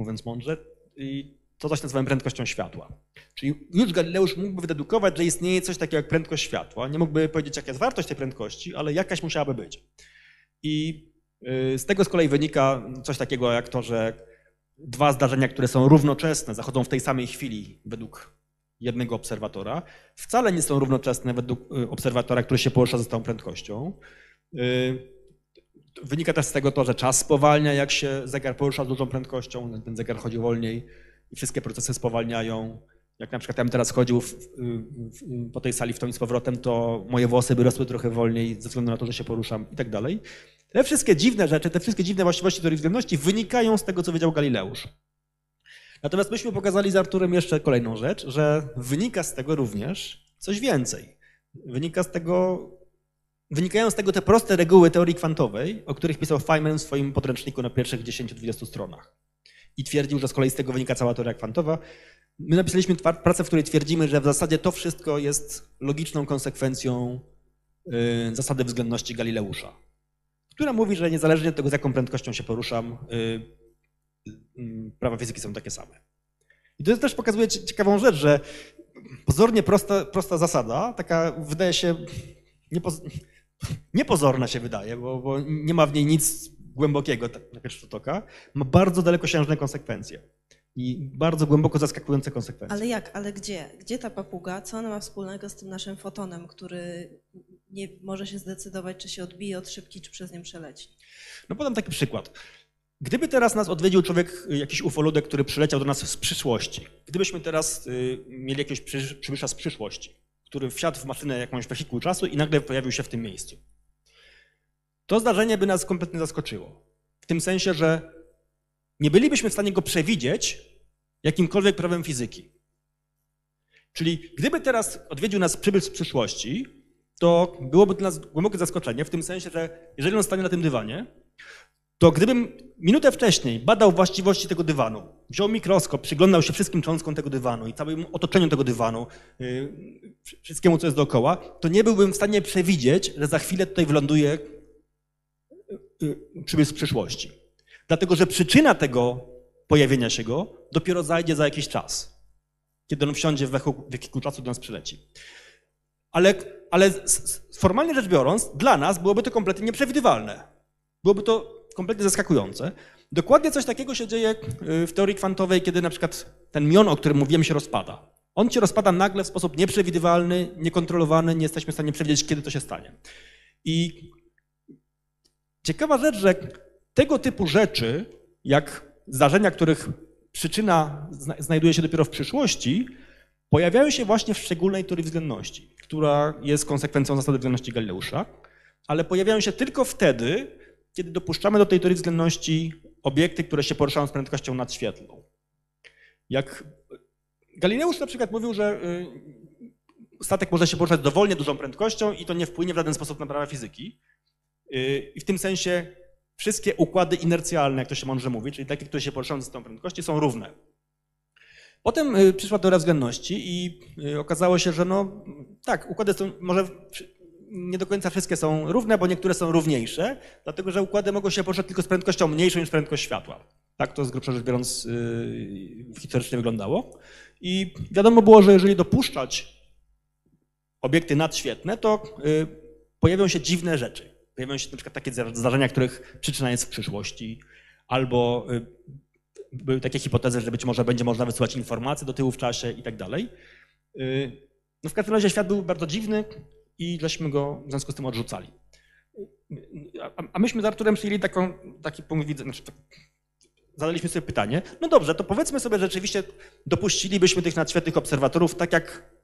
mówiąc mądrze, i to coś nazywamy prędkością światła. Czyli już Galileusz mógłby wydedukować, że istnieje coś takiego jak prędkość światła. Nie mógłby powiedzieć, jaka jest wartość tej prędkości, ale jakaś musiałaby być. I y, z tego z kolei wynika coś takiego jak to, że dwa zdarzenia, które są równoczesne, zachodzą w tej samej chwili według jednego obserwatora, wcale nie są równoczesne według y, obserwatora, który się porusza ze stałą prędkością. Wynika też z tego to, że czas spowalnia, jak się zegar porusza z dużą prędkością, ten zegar chodzi wolniej i wszystkie procesy spowalniają. Jak na przykład ja bym teraz chodził w, w, w, po tej sali w tą i z powrotem, to moje włosy by rosły trochę wolniej ze względu na to, że się poruszam i tak dalej. Te wszystkie dziwne rzeczy, te wszystkie dziwne właściwości teorii względności wynikają z tego, co wiedział Galileusz. Natomiast myśmy pokazali z Arturem jeszcze kolejną rzecz, że wynika z tego również coś więcej. Wynika z tego Wynikają z tego te proste reguły teorii kwantowej, o których pisał Feynman w swoim podręczniku na pierwszych 10-20 stronach. i twierdził, że z kolei z tego wynika cała teoria kwantowa. My napisaliśmy pracę, w której twierdzimy, że w zasadzie to wszystko jest logiczną konsekwencją y, zasady względności Galileusza, która mówi, że niezależnie od tego, z jaką prędkością się poruszam, y, y, prawa fizyki są takie same. I to też pokazuje cie- ciekawą rzecz, że pozornie prosta, prosta zasada, taka wydaje się niepoz, niepozorna się wydaje, bo, bo nie ma w niej nic głębokiego tak na pierwszy rzut oka, ma bardzo dalekosiężne konsekwencje i bardzo głęboko zaskakujące konsekwencje. Ale jak, ale gdzie? Gdzie ta papuga? Co ona ma wspólnego z tym naszym fotonem, który nie może się zdecydować, czy się odbije od szybki, czy przez nią przeleci? No podam taki przykład. Gdyby teraz nas odwiedził człowiek, y, jakiś ufoludek, który przyleciał do nas z przyszłości, gdybyśmy teraz y, mieli jakiegoś przy- przybysza z przyszłości, który wsiadł w maszynę jakąś wehikuł czasu i nagle pojawił się w tym miejscu, to zdarzenie by nas kompletnie zaskoczyło. W tym sensie, że nie bylibyśmy w stanie go przewidzieć jakimkolwiek prawem fizyki. Czyli gdyby teraz odwiedził nas przybysz z przyszłości, to byłoby dla nas głębokie zaskoczenie, w tym sensie, że jeżeli on stanie na tym dywanie, to gdybym minutę wcześniej badał właściwości tego dywanu, wziął mikroskop, przyglądał się wszystkim cząstkom tego dywanu i całym otoczeniu tego dywanu, yy, wszystkiemu, co jest dookoła, to nie byłbym w stanie przewidzieć, że za chwilę tutaj wyląduje yy, przybysz z przyszłości. Dlatego, że przyczyna tego pojawienia się go dopiero zajdzie za jakiś czas, kiedy on wsiądzie w wehikuł- wehikuł czasu do nas przyleci. Ale, ale formalnie rzecz biorąc, dla nas byłoby to kompletnie nieprzewidywalne. Byłoby to kompletnie zaskakujące. Dokładnie coś takiego się dzieje y, w teorii kwantowej, kiedy na przykład ten mion, o którym mówiłem, się rozpada. On się rozpada nagle w sposób nieprzewidywalny, niekontrolowany, nie jesteśmy w stanie przewidzieć, kiedy to się stanie. I ciekawa rzecz, że tego typu rzeczy, jak zdarzenia, których przyczyna zna- znajduje się dopiero w przyszłości, pojawiają się właśnie w szczególnej teorii względności, która jest konsekwencją zasady względności Galileusza, ale pojawiają się tylko wtedy, kiedy dopuszczamy do tej teorii względności obiekty, które się poruszają z prędkością nadświetlną. Jak Galileusz na przykład mówił, że y, statek może się poruszać dowolnie dużą prędkością i to nie wpłynie w żaden sposób na prawa fizyki. Y, I w tym sensie wszystkie układy inercjalne, jak to się mądrze mówi, czyli takie, które się poruszają z tą prędkością, są równe. Potem y, przyszła teoria względności i okazało się, że no tak, układy są może nie do końca wszystkie są równe, bo niektóre są równiejsze, dlatego że układy mogą się poruszać tylko z prędkością mniejszą niż prędkość światła. Tak to z grubsza rzecz biorąc yy, historycznie wyglądało. I wiadomo było, że jeżeli dopuszczać obiekty nadświetne, to yy, pojawią się dziwne rzeczy. Pojawią się na przykład takie zda- zdarzenia, których przyczyna jest w przyszłości, albo yy, były takie hipotezy, że być może będzie można wysyłać informacje do tyłu w czasie i tak dalej. No w każdym razie świat był bardzo dziwny i żeśmy go w związku z tym odrzucali. A, myśmy z Arturem przyjęli taką, taki punkt widzenia, znaczy, tak, zadaliśmy sobie pytanie, no dobrze, to powiedzmy sobie, że rzeczywiście dopuścilibyśmy tych nadświetnych obserwatorów tak jak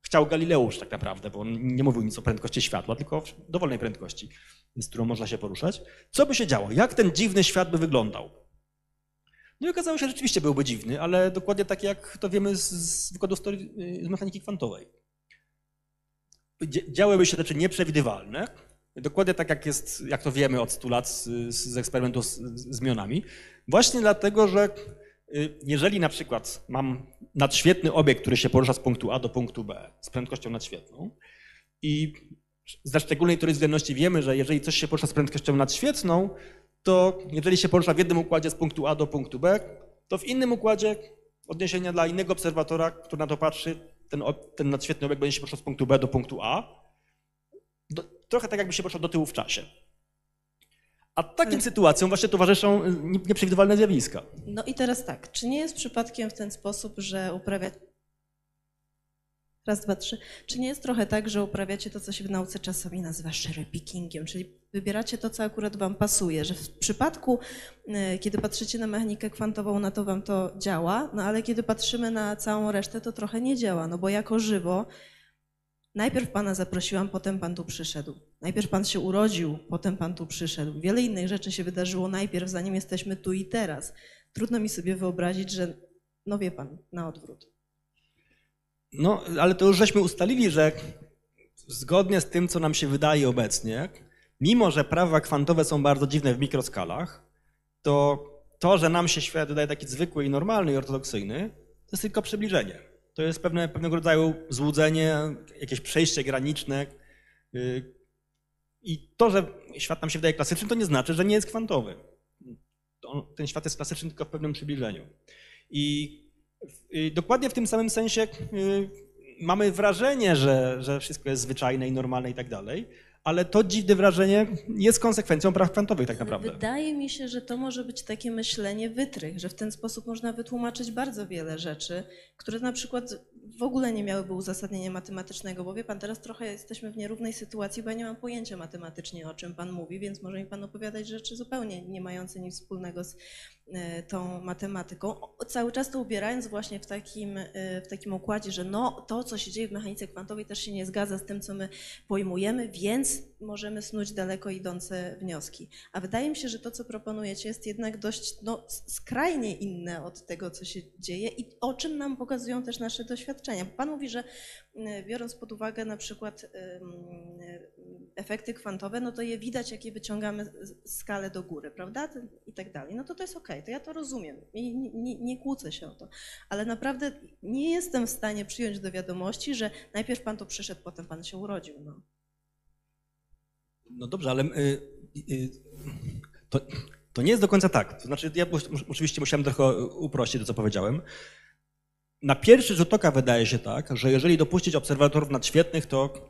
chciał Galileusz tak naprawdę, bo on nie mówił nic o prędkości światła, tylko o dowolnej prędkości, z którą można się poruszać. Co by się działo? Jak ten dziwny świat by wyglądał? No i okazało się, że rzeczywiście byłby dziwny, ale dokładnie tak jak to wiemy z, z wykładów z mechaniki kwantowej. Działyby się rzeczy nieprzewidywalne, dokładnie tak jak jest, jak to wiemy od 100 lat z, z eksperymentu z, z mionami, właśnie dlatego, że y, jeżeli na przykład mam nadświetny obiekt, który się porusza z punktu A do punktu B z prędkością nadświetną i ze szczególnej teorii względności wiemy, że jeżeli coś się porusza z prędkością nadświetną, to jeżeli się porusza w jednym układzie z punktu A do punktu B, to w innym układzie odniesienia dla innego obserwatora, który na to patrzy, ten, ten nadświetny obiekt będzie się poruszał z punktu B do punktu A, do, trochę tak jakby się poruszał do tyłu w czasie. A takim sytuacjom właśnie towarzyszą y, nie- nieprzewidywalne zjawiska. No i teraz tak, czy nie jest przypadkiem w ten sposób, że uprawiacie. Raz, dwa, trzy. Czy nie jest trochę tak, że uprawiacie to, co się w nauce czasami nazywa cherry pickingiem, czyli wybieracie to, co akurat Wam pasuje, że w przypadku, e, kiedy patrzycie na mechanikę kwantową, na to Wam to działa, no ale kiedy patrzymy na całą resztę, to trochę nie działa, no bo jako żywo najpierw Pana zaprosiłam, potem Pan tu przyszedł. Najpierw Pan się urodził, potem Pan tu przyszedł. Wiele innych rzeczy się wydarzyło najpierw, zanim jesteśmy tu i teraz. Trudno mi sobie wyobrazić, że, no wie Pan, na odwrót. No, ale to już żeśmy ustalili, że zgodnie z tym, co nam się wydaje obecnie, mimo że prawa kwantowe są bardzo dziwne w mikroskalach, to to, że nam się świat wydaje taki zwykły i normalny i ortodoksyjny, to jest tylko przybliżenie. To jest pewne, pewnego rodzaju złudzenie, jakieś przejście graniczne. y, I to, że świat nam się wydaje klasyczny, to nie znaczy, że nie jest kwantowy. To- Ten świat jest klasyczny tylko w pewnym przybliżeniu. I y, dokładnie w tym samym sensie y, mamy wrażenie, że, że wszystko jest zwyczajne i normalne i tak dalej, ale to dziwne wrażenie jest konsekwencją praw kwantowych tak naprawdę. Wydaje mi się, że to może być takie myślenie wytrych, że w ten sposób można wytłumaczyć bardzo wiele rzeczy, które na przykład w ogóle nie miałyby uzasadnienia matematycznego, bo wie pan, teraz trochę jesteśmy w nierównej sytuacji, bo ja nie mam pojęcia matematycznie, o czym pan mówi, więc może mi pan opowiadać rzeczy zupełnie nie mające nic wspólnego z e, tą matematyką, cały czas to ubierając właśnie w takim, e, w takim układzie, że no, to, co się dzieje w mechanice kwantowej też się nie zgadza z tym, co my pojmujemy, więc możemy snuć daleko idące wnioski. A wydaje mi się, że to, co proponujecie, jest jednak dość no, skrajnie inne od tego, co się dzieje i o czym nam pokazują też nasze doświadczenia. Pan mówi, że mm, biorąc pod uwagę na przykład efekty kwantowe, no to je widać, jak je wyciągamy skalę do góry, prawda? I tak dalej. No to to jest okej, to ja to rozumiem i nie, nie, nie kłócę się o to. Ale naprawdę nie jestem w stanie przyjąć do wiadomości, że najpierw pan tu przyszedł, potem pan się urodził. No. No dobrze, ale y, y, to, to nie jest do końca tak. To znaczy, ja oczywiście musiałem trochę uprościć to, co powiedziałem. Na pierwszy rzut oka wydaje się tak, że jeżeli dopuścić obserwatorów nadświetnych, to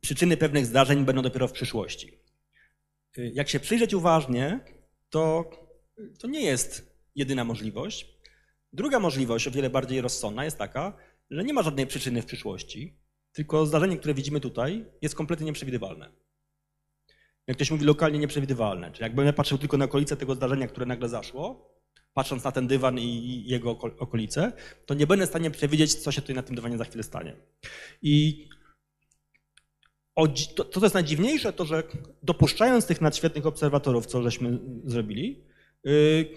przyczyny pewnych zdarzeń będą dopiero w przyszłości. Y, Jak się przyjrzeć uważnie, to to nie jest jedyna możliwość. Druga możliwość, o wiele bardziej rozsądna, jest taka, że nie ma żadnej przyczyny w przyszłości, tylko zdarzenie, które widzimy tutaj, jest kompletnie nieprzewidywalne jak ktoś mówi, lokalnie nieprzewidywalne. Czyli jakbym ja patrzył tylko na okolice tego zdarzenia, które nagle zaszło, patrząc na ten dywan i jego oko- okolice, to nie będę w stanie przewidzieć, co się tutaj na tym dywanie za chwilę stanie. I to, co jest najdziwniejsze, to że dopuszczając tych nadświetnych obserwatorów, co żeśmy zrobili, yy,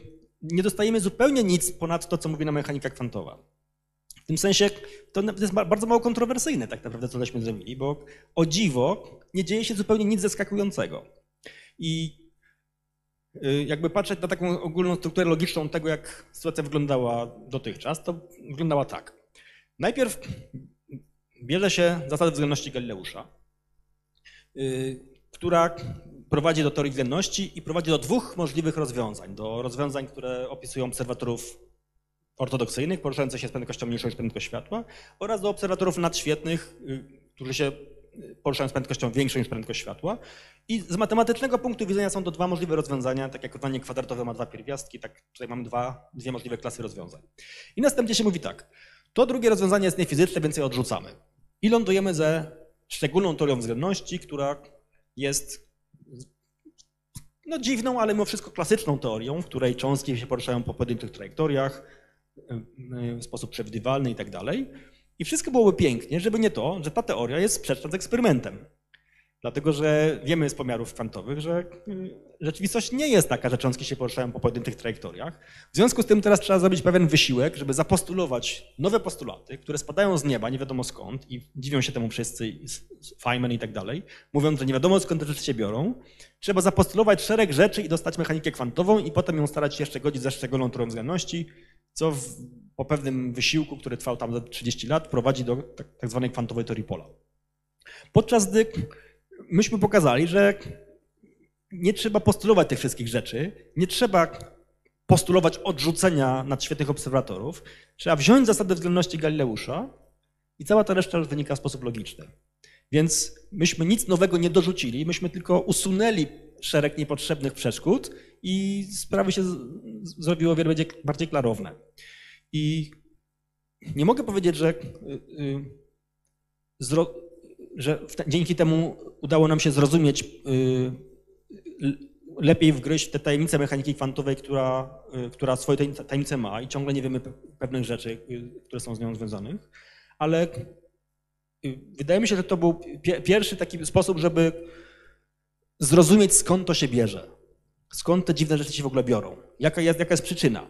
nie dostajemy zupełnie nic ponad to, co mówi nam mechanika kwantowa. W tym sensie to jest ba- bardzo mało kontrowersyjne tak naprawdę, co żeśmy zrobili, bo o dziwo nie dzieje się zupełnie nic zaskakującego. I y, jakby patrzeć na taką ogólną strukturę logiczną tego, jak sytuacja wyglądała dotychczas, to wyglądała tak. Najpierw bierze się zasadę względności Galileusza, y, która prowadzi do teorii względności i prowadzi do dwóch możliwych rozwiązań. Do rozwiązań, które opisują obserwatorów ortodoksyjnych, poruszających się z prędkością mniejszą niż prędkość światła oraz do obserwatorów nadświetnych, y, którzy się y, poruszają z prędkością większą niż prędkość światła. I z matematycznego punktu widzenia są to dwa możliwe rozwiązania, tak jak równanie kwadratowe ma dwa pierwiastki, tak tutaj mamy dwa, dwie możliwe klasy rozwiązań. I następnie się mówi tak, to drugie rozwiązanie jest niefizyczne, więc je odrzucamy. I lądujemy ze szczególną teorią względności, która jest no, dziwną, ale mimo wszystko klasyczną teorią, w której cząstki się poruszają po pojedynczych trajektoriach, w sposób przewidywalny i tak dalej. I wszystko byłoby pięknie, żeby nie to, że ta teoria jest sprzeczna z eksperymentem. Dlatego, że wiemy z pomiarów kwantowych, że y, rzeczywistość nie jest taka, że cząstki się poruszają po pojedynczych trajektoriach. W związku z tym teraz trzeba zrobić pewien wysiłek, żeby zapostulować nowe postulaty, które spadają z nieba, nie wiadomo skąd, i dziwią się temu wszyscy, Feynman i tak dalej, mówiąc, że nie wiadomo skąd te rzeczy się biorą. Trzeba zapostulować szereg rzeczy i dostać mechanikę kwantową i potem ją starać się jeszcze godzić ze szczególną teorią względności, co w, po pewnym wysiłku, który trwał tam za 30 lat, prowadzi do tak, tak zwanej kwantowej teorii pola. Podczas gdy myśmy pokazali, że nie trzeba postulować tych wszystkich rzeczy, nie trzeba postulować odrzucenia nadświetnych obserwatorów, trzeba wziąć zasadę względności Galileusza i cała ta reszta już wynika w sposób logiczny. Więc myśmy nic nowego nie dorzucili, myśmy tylko usunęli szereg niepotrzebnych przeszkód i sprawy się zrobiły o wiele bardziej- klarowne. I nie mogę powiedzieć, że, y, y, że dzięki temu udało nam się zrozumieć, y, lepiej wgryźć w te tajemnice mechaniki kwantowej, która, która swoje tajemnice- ma i ciągle nie wiemy pe- pewnych rzeczy, które są z nią związanych, ale wydaje mi się, że to był pie- pierwszy taki sposób, żeby zrozumieć skąd to się bierze. Skąd te dziwne rzeczy się w ogóle biorą? Jaka jest, jaka jest przyczyna?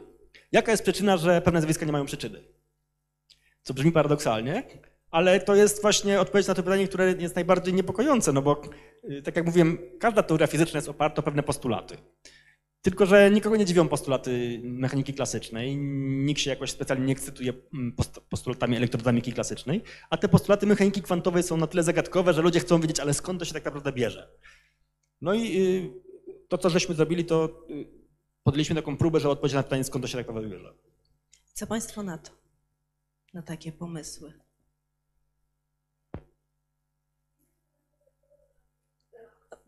Jaka jest przyczyna, że pewne zjawiska nie mają przyczyny? Co brzmi paradoksalnie, ale to jest właśnie odpowiedź na to pytanie, które jest najbardziej niepokojące, no bo y, tak jak mówiłem, każda teoria fizyczna jest oparta o pewne postulaty. Tylko, że nikogo nie dziwią postulaty mechaniki klasycznej, nikt się jakoś specjalnie nie ekscytuje mm, post- postulatami elektrodynamiki klasycznej, a te postulaty mechaniki kwantowej są na tyle zagadkowe, że ludzie chcą wiedzieć, ale skąd to się tak naprawdę bierze. No i y, to, co żeśmy zrobili, to y, podjęliśmy taką próbę, żeby odpowiedzieć na pytanie, skąd to się tak naprawdę bierze. Co Państwo na to? Na takie pomysły?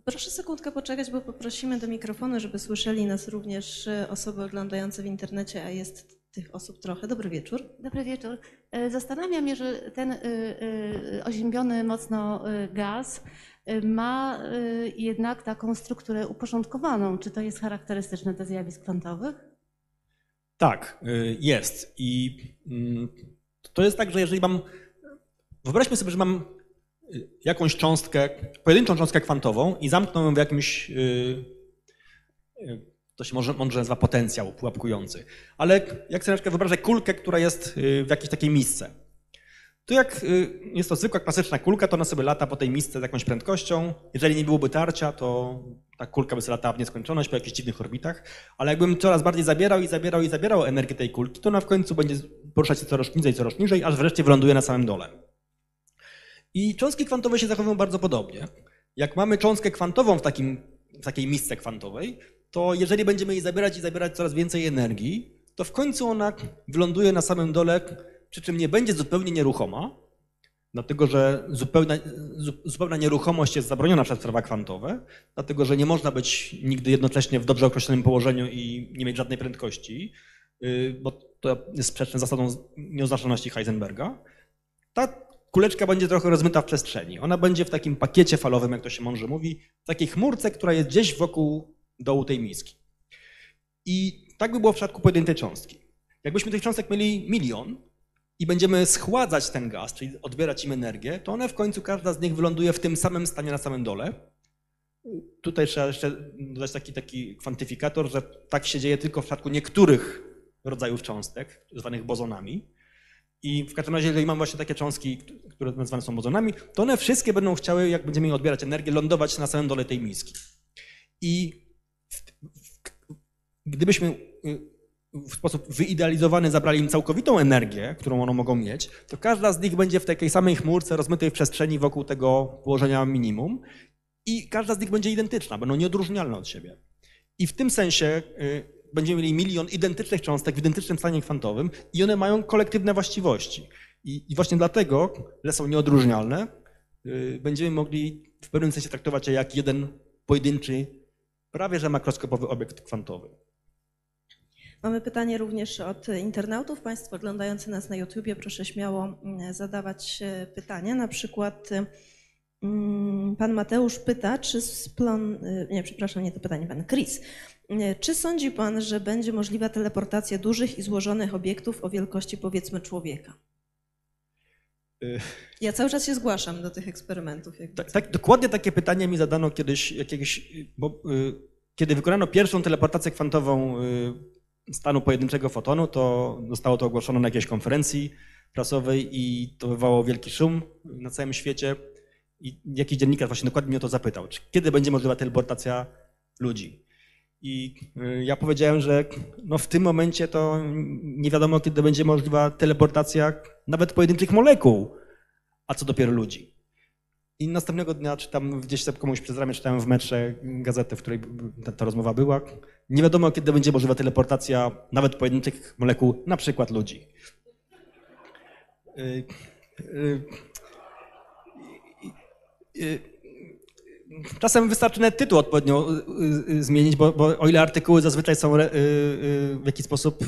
Proszę sekundkę poczekać, bo poprosimy do mikrofonu, żeby słyszeli nas również e, osoby oglądające w internecie, a jest tych osób trochę. Dobry wieczór. Dobry wieczór. E, Zastanawia mnie, że ten y, y, oziębiony mocno gaz ma jednak taką strukturę uporządkowaną. Czy to jest charakterystyczne dla zjawisk kwantowych? Tak, jest. I mm, to jest tak, że jeżeli mam. Wyobraźmy sobie, że mam jakąś cząstkę, pojedynczą cząstkę kwantową i zamknę ją w jakimś. To się może mądrze nazywa potencjał pułapkujący. Ale jak sobie na przykład wyobrażę kulkę, która jest y, w jakiejś takiej misce. To jak y, jest to zwykła klasyczna kulka, to ona sobie lata po tej misce z jakąś prędkością. Jeżeli nie byłoby tarcia, to ta kulka by sobie latała w nieskończoność po jakichś dziwnych orbitach. Ale jakbym coraz bardziej zabierał i zabierał i zabierał energię tej kulki, to ona w końcu będzie poruszać się coraz niżej, coraz niżej, aż wreszcie wyląduje na samym dole. I cząstki kwantowe się zachowują bardzo podobnie. Jak mamy cząstkę kwantową w, takim, w takiej misce kwantowej, to jeżeli będziemy jej zabierać i zabierać coraz więcej energii, to w końcu ona wyląduje na samym dole, przy czym nie będzie zupełnie nieruchoma, dlatego że zupełna, zu- zupełna nieruchomość jest zabroniona przez prawa kwantowe, dlatego że nie można być nigdy jednocześnie w dobrze określonym położeniu i nie mieć żadnej prędkości, yy, bo to jest sprzeczne z zasadą nieoznaczalności Heisenberga. Ta kuleczka będzie trochę rozmyta w przestrzeni. Ona będzie w takim pakiecie falowym, jak to się mądrze mówi, w takiej chmurce, która jest gdzieś wokół dołu tej miski. I tak by było w przypadku pojedynczej cząstki. Jakbyśmy tych cząstek mieli milion i będziemy schładzać ten gaz, czyli odbierać im energię, to one w końcu, każda z nich wyląduje w tym samym stanie na samym dole. Tutaj trzeba jeszcze dodać taki, taki kwantyfikator, że tak się dzieje tylko w przypadku niektórych rodzajów cząstek, zwanych bozonami. I w każdym razie, jeżeli mam właśnie takie cząstki, które nazywane są bozonami, to one wszystkie będą chciały, jak będziemy im odbierać energię, lądować na samym dole tej miski. I gdybyśmy y, w sposób wyidealizowany zabrali im całkowitą energię, którą one mogą mieć, to każda z nich będzie w takiej samej chmurce rozmytej w przestrzeni wokół tego położenia minimum i każda z nich będzie identyczna, będą nieodróżnialne od siebie. I w tym sensie y, będziemy mieli milion identycznych cząstek w identycznym stanie kwantowym i one mają kolektywne właściwości. I, właśnie dlatego, że są nieodróżnialne, y, będziemy mogli w pewnym sensie traktować je jak jeden pojedynczy, prawie że makroskopowy obiekt kwantowy. Mamy pytanie również od internautów. Państwo oglądający nas na YouTubie, proszę śmiało mm, zadawać e, pytania. Na przykład mm, pan Mateusz pyta, czy splon... e, Nie, przepraszam, nie to pytanie, pan Chris. E, Czy sądzi pan, że będzie możliwa teleportacja dużych i złożonych obiektów o wielkości powiedzmy człowieka? Ja cały czas się zgłaszam do tych eksperymentów. Tak, tak, dokładnie takie pytanie mi zadano kiedyś, jakiegoś, bo, y, kiedy wykonano pierwszą teleportację kwantową y, stanu pojedynczego fotonu, to zostało to ogłoszone na jakiejś konferencji prasowej i to wywołało wielki szum na całym świecie. I jakiś dziennikarz właśnie dokładnie mnie o to zapytał, kiedy będzie możliwa teleportacja ludzi. I y, ja powiedziałem, że no w tym momencie to nie wiadomo, kiedy będzie możliwa teleportacja nawet pojedynczych molekuł, a co dopiero ludzi. I następnego dnia gdzieś tam komuś przez ramię czytałem w metrze gazetę, w której ta, ta rozmowa była. Nie wiadomo, kiedy będzie możliwa teleportacja nawet pojedynczych molekuł, na przykład ludzi. Y, y, y, Czasem wystarczy nawet tytuł odpowiednio zmienić, bo, bo o ile artykuły zazwyczaj są w jakiś sposób,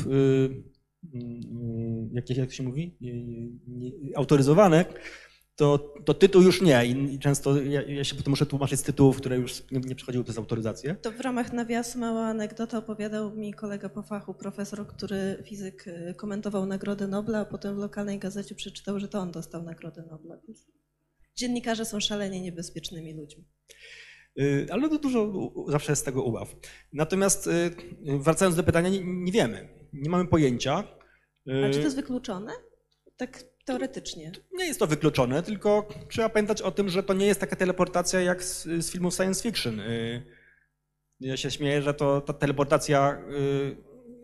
jak, jak się mówi, autoryzowane, to, to tytuł już nie. I, często ja, ja się potem muszę tłumaczyć z tytułów, które już nie, przechodziły przez autoryzację. To w ramach nawiasu mała anegdota opowiadał mi kolega po fachu, profesor, który fizyk y, komentował Nagrodę Nobla, a potem w lokalnej gazecie przeczytał, że to on dostał Nagrodę Nobla. Więc Dziennikarze są szalenie niebezpiecznymi ludźmi. Y, Ale to dużo zawsze jest z tego ubaw. Natomiast y, wracając do pytania, nie, nie wiemy. Nie mamy pojęcia. A czy to jest wykluczone? Tak teoretycznie. Nie jest to wykluczone, tylko trzeba pamiętać o tym, że to nie jest taka teleportacja jak z, z filmów science fiction. Y, Ja się śmieję, że to ta teleportacja y,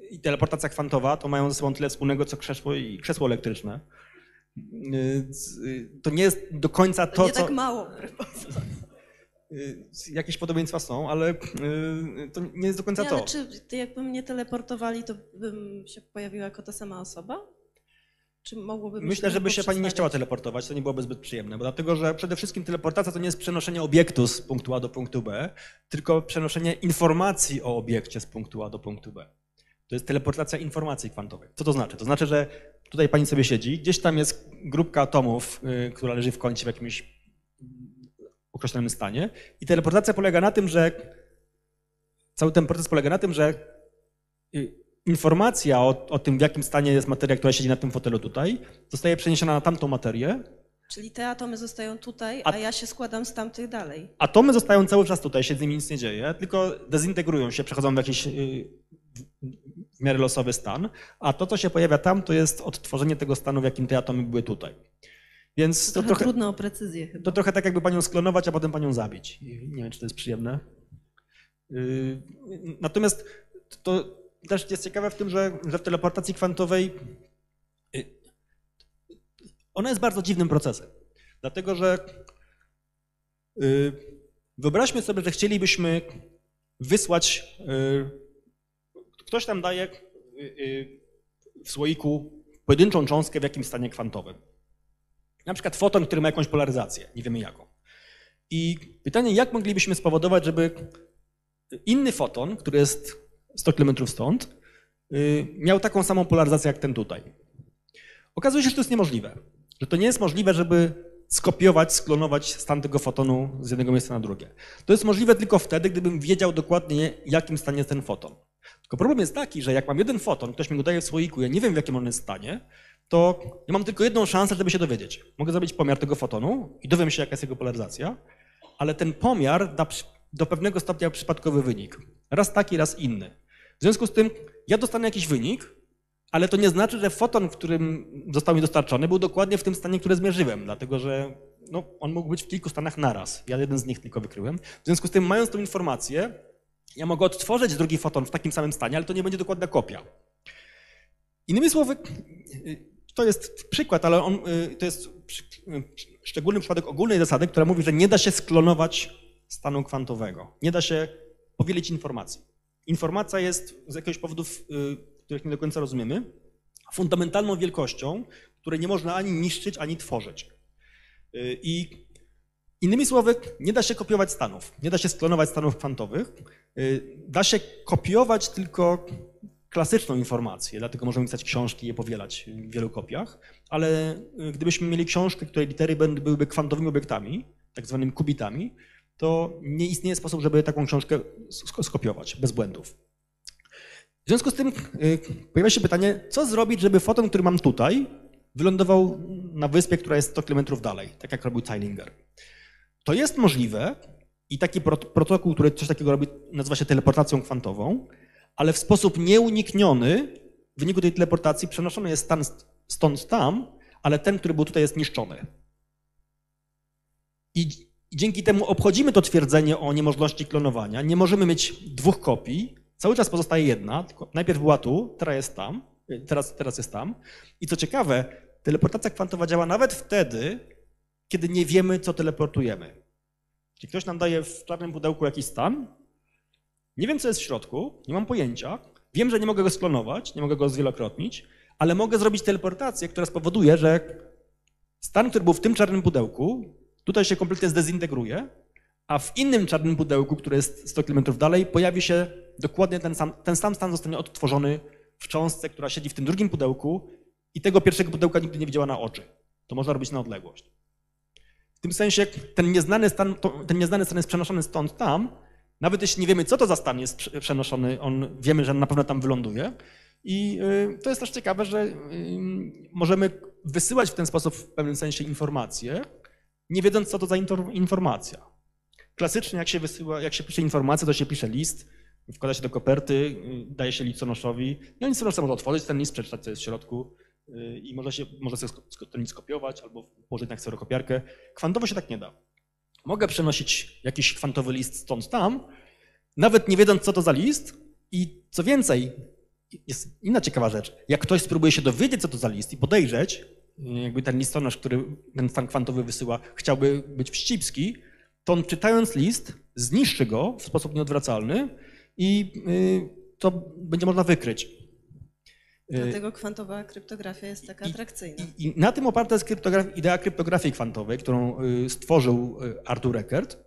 i teleportacja kwantowa to mają ze sobą tyle wspólnego, co krzesło i krzesło elektryczne. Y, To nie jest do końca To, to, nie co... tak mało. Jakieś podobieństwa są, ale to nie jest do końca Nie, to. ale czy jakby mnie teleportowali, to bym się pojawiła jako ta sama osoba? Czy mogłoby mi Myślę, żeby się pani nie chciała teleportować, to nie byłoby zbyt przyjemne, bo dlatego, że przede wszystkim teleportacja to nie jest przenoszenie obiektu z punktu A do punktu B, tylko przenoszenie informacji o obiekcie z punktu A do punktu B. To jest teleportacja informacji kwantowej. Co to znaczy? To znaczy, że tutaj pani sobie siedzi, gdzieś tam jest grupka atomów, y, która leży w kącie w jakimś określonym stanie i teleportacja polega na tym, że cały ten proces polega na tym, że y, informacja o, o tym, w jakim stanie jest materia, która siedzi na tym fotelu tutaj, zostaje przeniesiona na tamtą materię. Czyli te atomy zostają tutaj, A- a, ja się składam z tamtych dalej. Atomy zostają cały czas tutaj, się z nimi nic nie dzieje, tylko dezintegrują się, przechodzą w jakiś y, w miarę losowy stan, a to, co się pojawia tam, to jest odtworzenie tego stanu, w jakim te atomy były tutaj. Więc to Trochę, trochę, trudno o precyzję chyba. to trochę tak, jakby panią sklonować, a potem panią zabić. Nie wiem, czy to jest przyjemne. Yy, Natomiast to też jest ciekawe w tym, że, że w teleportacji kwantowej yy, ona jest bardzo dziwnym procesem. Dlatego, że yy, wyobraźmy sobie, że chcielibyśmy wysłać, yy, ktoś tam daje w słoiku pojedynczą cząstkę w jakimś stanie kwantowym. Na przykład foton, który ma jakąś polaryzację, nie wiemy jaką. I pytanie, jak moglibyśmy spowodować, żeby inny foton, który jest 100 km stąd, y, miał taką samą polaryzację jak ten tutaj. Okazuje się, że to jest niemożliwe. Że to nie jest możliwe, żeby skopiować, sklonować stan tego fotonu z jednego miejsca na drugie. To jest możliwe tylko wtedy, gdybym wiedział dokładnie, jakim stanie jest ten foton. Tylko problem jest taki, że jak mam jeden foton, ktoś mi go daje w słoiku, ja nie wiem, w jakim on jest stanie, to ja mam tylko jedną szansę, żeby się dowiedzieć. Mogę zrobić pomiar tego fotonu i dowiem się, jaka jest jego polaryzacja, ale ten pomiar da do pewnego stopnia przypadkowy wynik. Raz taki, raz inny. W związku z tym ja dostanę jakiś wynik, ale to nie znaczy, że foton, którym został mi dostarczony, był dokładnie w tym stanie, które zmierzyłem, dlatego że no, on mógł być w kilku stanach naraz. Ja jeden z nich tylko wykryłem. W związku z tym, mając tą informację, ja mogę odtworzyć drugi foton w takim samym stanie, ale to nie będzie dokładna kopia. Innymi słowy, to jest przykład, ale on, to jest szczególny przypadek ogólnej zasady, która mówi, że nie da się sklonować stanu kwantowego. Nie da się powielić informacji. Informacja jest z jakiegoś powodów, y, których nie do końca rozumiemy, fundamentalną wielkością, której nie można ani niszczyć, ani tworzyć. Y, I innymi słowy, nie da się kopiować stanów, nie da się sklonować stanów kwantowych. Y, Da się kopiować tylko klasyczną informację, dlatego możemy pisać książki i je powielać w wielu kopiach, ale gdybyśmy mieli książkę, której litery byłyby kwantowymi obiektami, tak zwanymi kubitami, to nie istnieje sposób, żeby taką książkę sk- skopiować bez błędów. W związku z tym y, pojawia się pytanie, co zrobić, żeby foton, który mam tutaj, wylądował na wyspie, która jest 100 km dalej, tak jak robił Zeilinger. To jest możliwe i taki prot- protokół, który coś takiego robi, nazywa się teleportacją kwantową, ale w sposób nieunikniony w wyniku tej teleportacji przenoszony jest stan st- stąd tam, ale ten, który był tutaj, jest niszczony. I dzięki temu obchodzimy to twierdzenie o niemożności klonowania. Nie możemy mieć dwóch kopii. Cały czas pozostaje jedna, tylko najpierw była tu, teraz jest tam, teraz, teraz jest tam. I co ciekawe, teleportacja kwantowa działa nawet wtedy, kiedy nie wiemy, co teleportujemy. Czyli ktoś nam daje w czarnym pudełku jakiś stan, nie wiem, co jest w środku, nie mam pojęcia, wiem, że nie mogę go sklonować, nie mogę go zwielokrotnić, ale mogę zrobić teleportację, która spowoduje, że stan, który był w tym czarnym pudełku, tutaj się kompletnie zdezintegruje, a w innym czarnym pudełku, które jest 100 km dalej, pojawi się dokładnie ten sam, ten sam stan zostanie odtworzony w cząstce, która siedzi w tym drugim pudełku i tego pierwszego pudełka nigdy nie widziała na oczy. To można robić na odległość. W tym sensie ten nieznany stan, ten nieznany stan jest przenoszony stąd tam, nawet jeśli nie wiemy, co to za stan jest prze- przenoszony, on wiemy, że na pewno tam wyląduje. I y, to jest też ciekawe, że możemy wysyłać w ten sposób w pewnym sensie informacje, nie wiedząc, co to za informacja. Klasycznie, jak się wysyła, jak się pisze informację, to się pisze list, wkłada się do koperty, y, daje się listonoszowi. No listonosz może otworzyć ten list, przeczytać, co jest w środku y, i może, się, może sobie ten list skopiować albo położyć na kserokopiarkę. Kwantowo się tak nie da. Mogę przenosić jakiś kwantowy list stąd tam nawet nie wiedząc, co to za list. I co więcej, jest inna ciekawa rzecz. Jak ktoś spróbuje się dowiedzieć, co to za list i podejrzeć, jakby ten listonosz, który ten stan kwantowy wysyła, chciałby być wścibski, to on czytając list zniszczy go w sposób nieodwracalny i y, to będzie można wykryć. Y, Dlatego kwantowa kryptografia jest taka atrakcyjna. I, I na tym oparta jest kryptograf- idea kryptografii kwantowej, którą y, stworzył y, Arthur Eckert,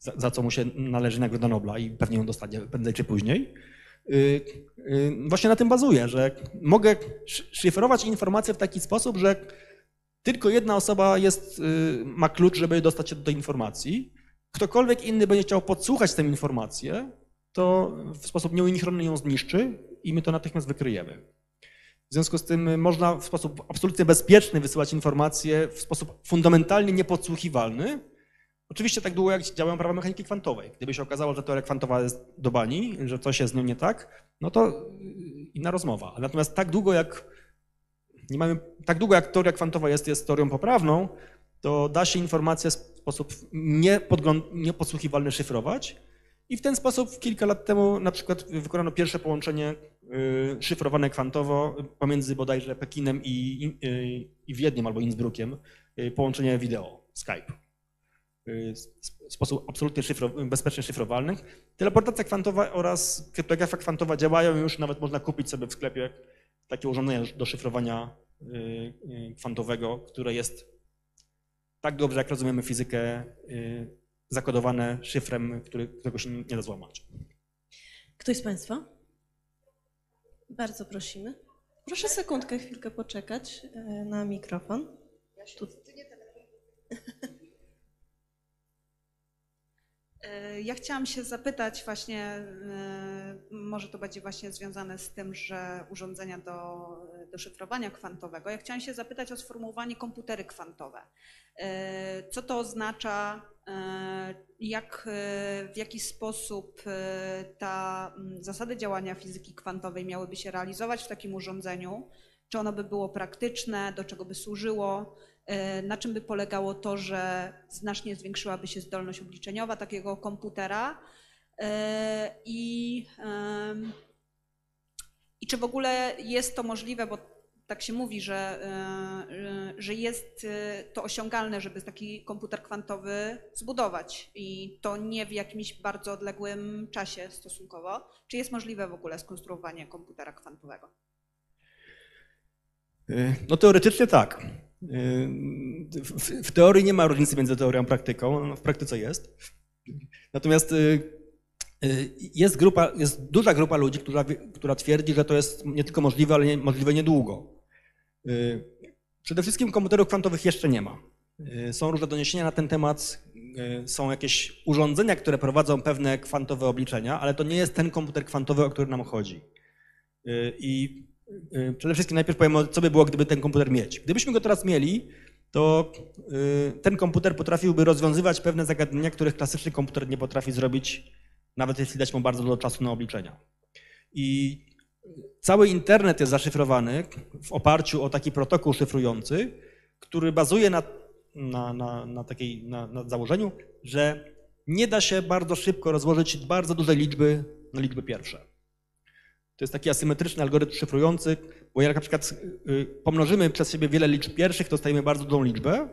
za, za co mu się należy Nagroda Nobla i pewnie ją dostanie prędzej czy później. Y, y, Właśnie na tym bazuje, że mogę sz- szyfrować informacje w taki sposób, że tylko jedna osoba jest, y, ma klucz, żeby dostać się do tej informacji. Ktokolwiek inny będzie chciał podsłuchać tę informację, to w sposób nieuchronny ją zniszczy i my to natychmiast wykryjemy. W związku z tym można w sposób absolutnie bezpieczny wysyłać informacje w sposób fundamentalnie niepodsłuchiwalny. Oczywiście tak długo, jak działają prawa mechaniki kwantowej. Gdyby się okazało, że teoria kwantowa jest do bani, że coś jest z nią nie tak, no to y, inna rozmowa. Natomiast tak długo, jak nie mamy, tak długo jak teoria kwantowa jest, jest teorią poprawną, to da się informacje w sposób niepodsłuchiwalny szyfrować. I w ten sposób kilka lat temu na przykład wykonano pierwsze połączenie y, szyfrowane kwantowo pomiędzy bodajże Pekinem i, i, y, i Wiedniem albo Innsbruckiem, połączenie wideo, Skype. W sposób absolutnie szyfro, bezpiecznie szyfrowalny. Teleportacja kwantowa oraz kryptografia kwantowa działają już, nawet można kupić sobie w sklepie takie urządzenie do szyfrowania y, y, kwantowego, które jest tak dobrze, jak rozumiemy fizykę, y, zakodowane szyfrem, który, którego się nie da złamać. Ktoś z Państwa? Bardzo prosimy. Proszę sekundkę, chwilkę poczekać na mikrofon. Tu. E, Ja chciałam się zapytać właśnie, e, może to będzie właśnie związane z tym, że urządzenia do, do szyfrowania kwantowego. Ja chciałam się zapytać o sformułowanie komputery kwantowe. E, Co to oznacza, e, jak, e, w jaki sposób e, ta zasady działania fizyki kwantowej miałyby się realizować w takim urządzeniu? Czy ono by było praktyczne, do czego by służyło? E, Na czym by polegało to, że znacznie zwiększyłaby się zdolność obliczeniowa takiego komputera E, i, i czy w ogóle jest to możliwe, bo tak się mówi, że, e, że jest to osiągalne, żeby taki komputer kwantowy zbudować i to nie w jakimś bardzo odległym czasie stosunkowo. Czy jest możliwe w ogóle skonstruowanie komputera kwantowego? No teoretycznie tak. Y, W, w teorii nie ma różnicy między teorią a praktyką, no w praktyce jest. Natomiast y, y, jest, grupa, jest duża grupa ludzi, która, która twierdzi, że to jest nie tylko możliwe, ale nie, możliwe niedługo. Przede wszystkim komputerów kwantowych jeszcze nie ma. Są różne doniesienia na ten temat, są jakieś urządzenia, które prowadzą pewne kwantowe obliczenia, ale to nie jest ten komputer kwantowy, o który nam chodzi. I przede wszystkim najpierw powiem, co by było, gdyby ten komputer mieć. Gdybyśmy go teraz mieli, to y, ten komputer potrafiłby rozwiązywać pewne zagadnienia, których klasyczny komputer nie potrafi zrobić, nawet jeśli dać mu bardzo dużo czasu na obliczenia. I cały internet jest zaszyfrowany w oparciu o taki protokół szyfrujący, który bazuje na, na, na, na, takiej, na, na założeniu, że nie da się bardzo szybko rozłożyć bardzo dużej liczby na liczby pierwsze. To jest taki asymetryczny algorytm szyfrujący, bo jak na przykład y, pomnożymy przez siebie wiele liczb pierwszych, to dostajemy bardzo dużą liczbę.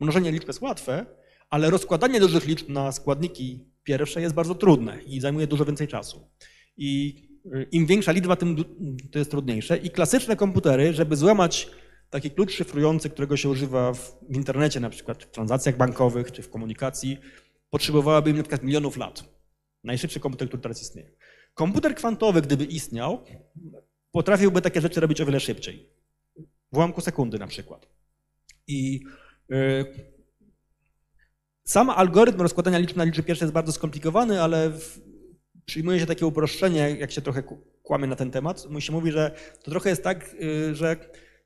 Mnożenie liczb jest łatwe, ale rozkładanie dużych liczb na składniki pierwsze jest bardzo trudne i zajmuje dużo więcej czasu. I y, im większa liczba, tym to jest trudniejsze. I klasyczne komputery, żeby złamać taki klucz szyfrujący, którego się używa w, internecie, na przykład w transakcjach bankowych czy w komunikacji, potrzebowałyby im na przykład milionów lat. Najszybszy komputer, który teraz istnieje. Komputer kwantowy, gdyby istniał, potrafiłby takie rzeczy robić o wiele szybciej. W ułamku sekundy na przykład. I y, sam algorytm rozkładania liczb na liczby pierwsze jest bardzo skomplikowany, ale w, przyjmuje się takie uproszczenie, jak się trochę kłamie na ten temat. Mu się mówi, że to trochę jest tak, y, że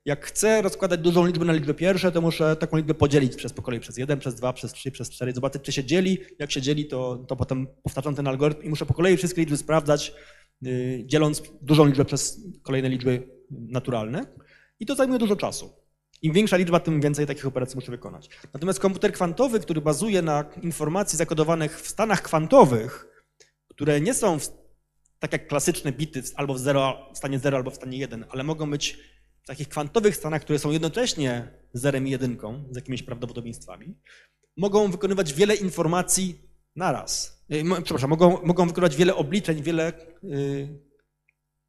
jak chcę rozkładać dużą liczbę na liczby pierwsze, to muszę taką liczbę podzielić przez po kolei przez 1, przez 2, przez 3, przez 4, zobaczyć czy się dzieli. Jak się dzieli, to, to potem powtarzam ten algorytm i muszę po kolei wszystkie liczby sprawdzać, y, dzieląc dużą liczbę przez kolejne liczby naturalne. I to zajmuje dużo czasu. Im większa liczba, tym więcej takich operacji muszę wykonać. Natomiast komputer kwantowy, który bazuje na informacji zakodowanych w stanach kwantowych, które nie są w, tak jak klasyczne bity albo w, zero, w stanie 0 albo w stanie 1, ale mogą być takich kwantowych stanach, które są jednocześnie zerem i jedynką z jakimiś prawdopodobieństwami, mogą wykonywać wiele informacji naraz. Y, Przepraszam, mogą, mogą wykonywać wiele obliczeń, wiele y,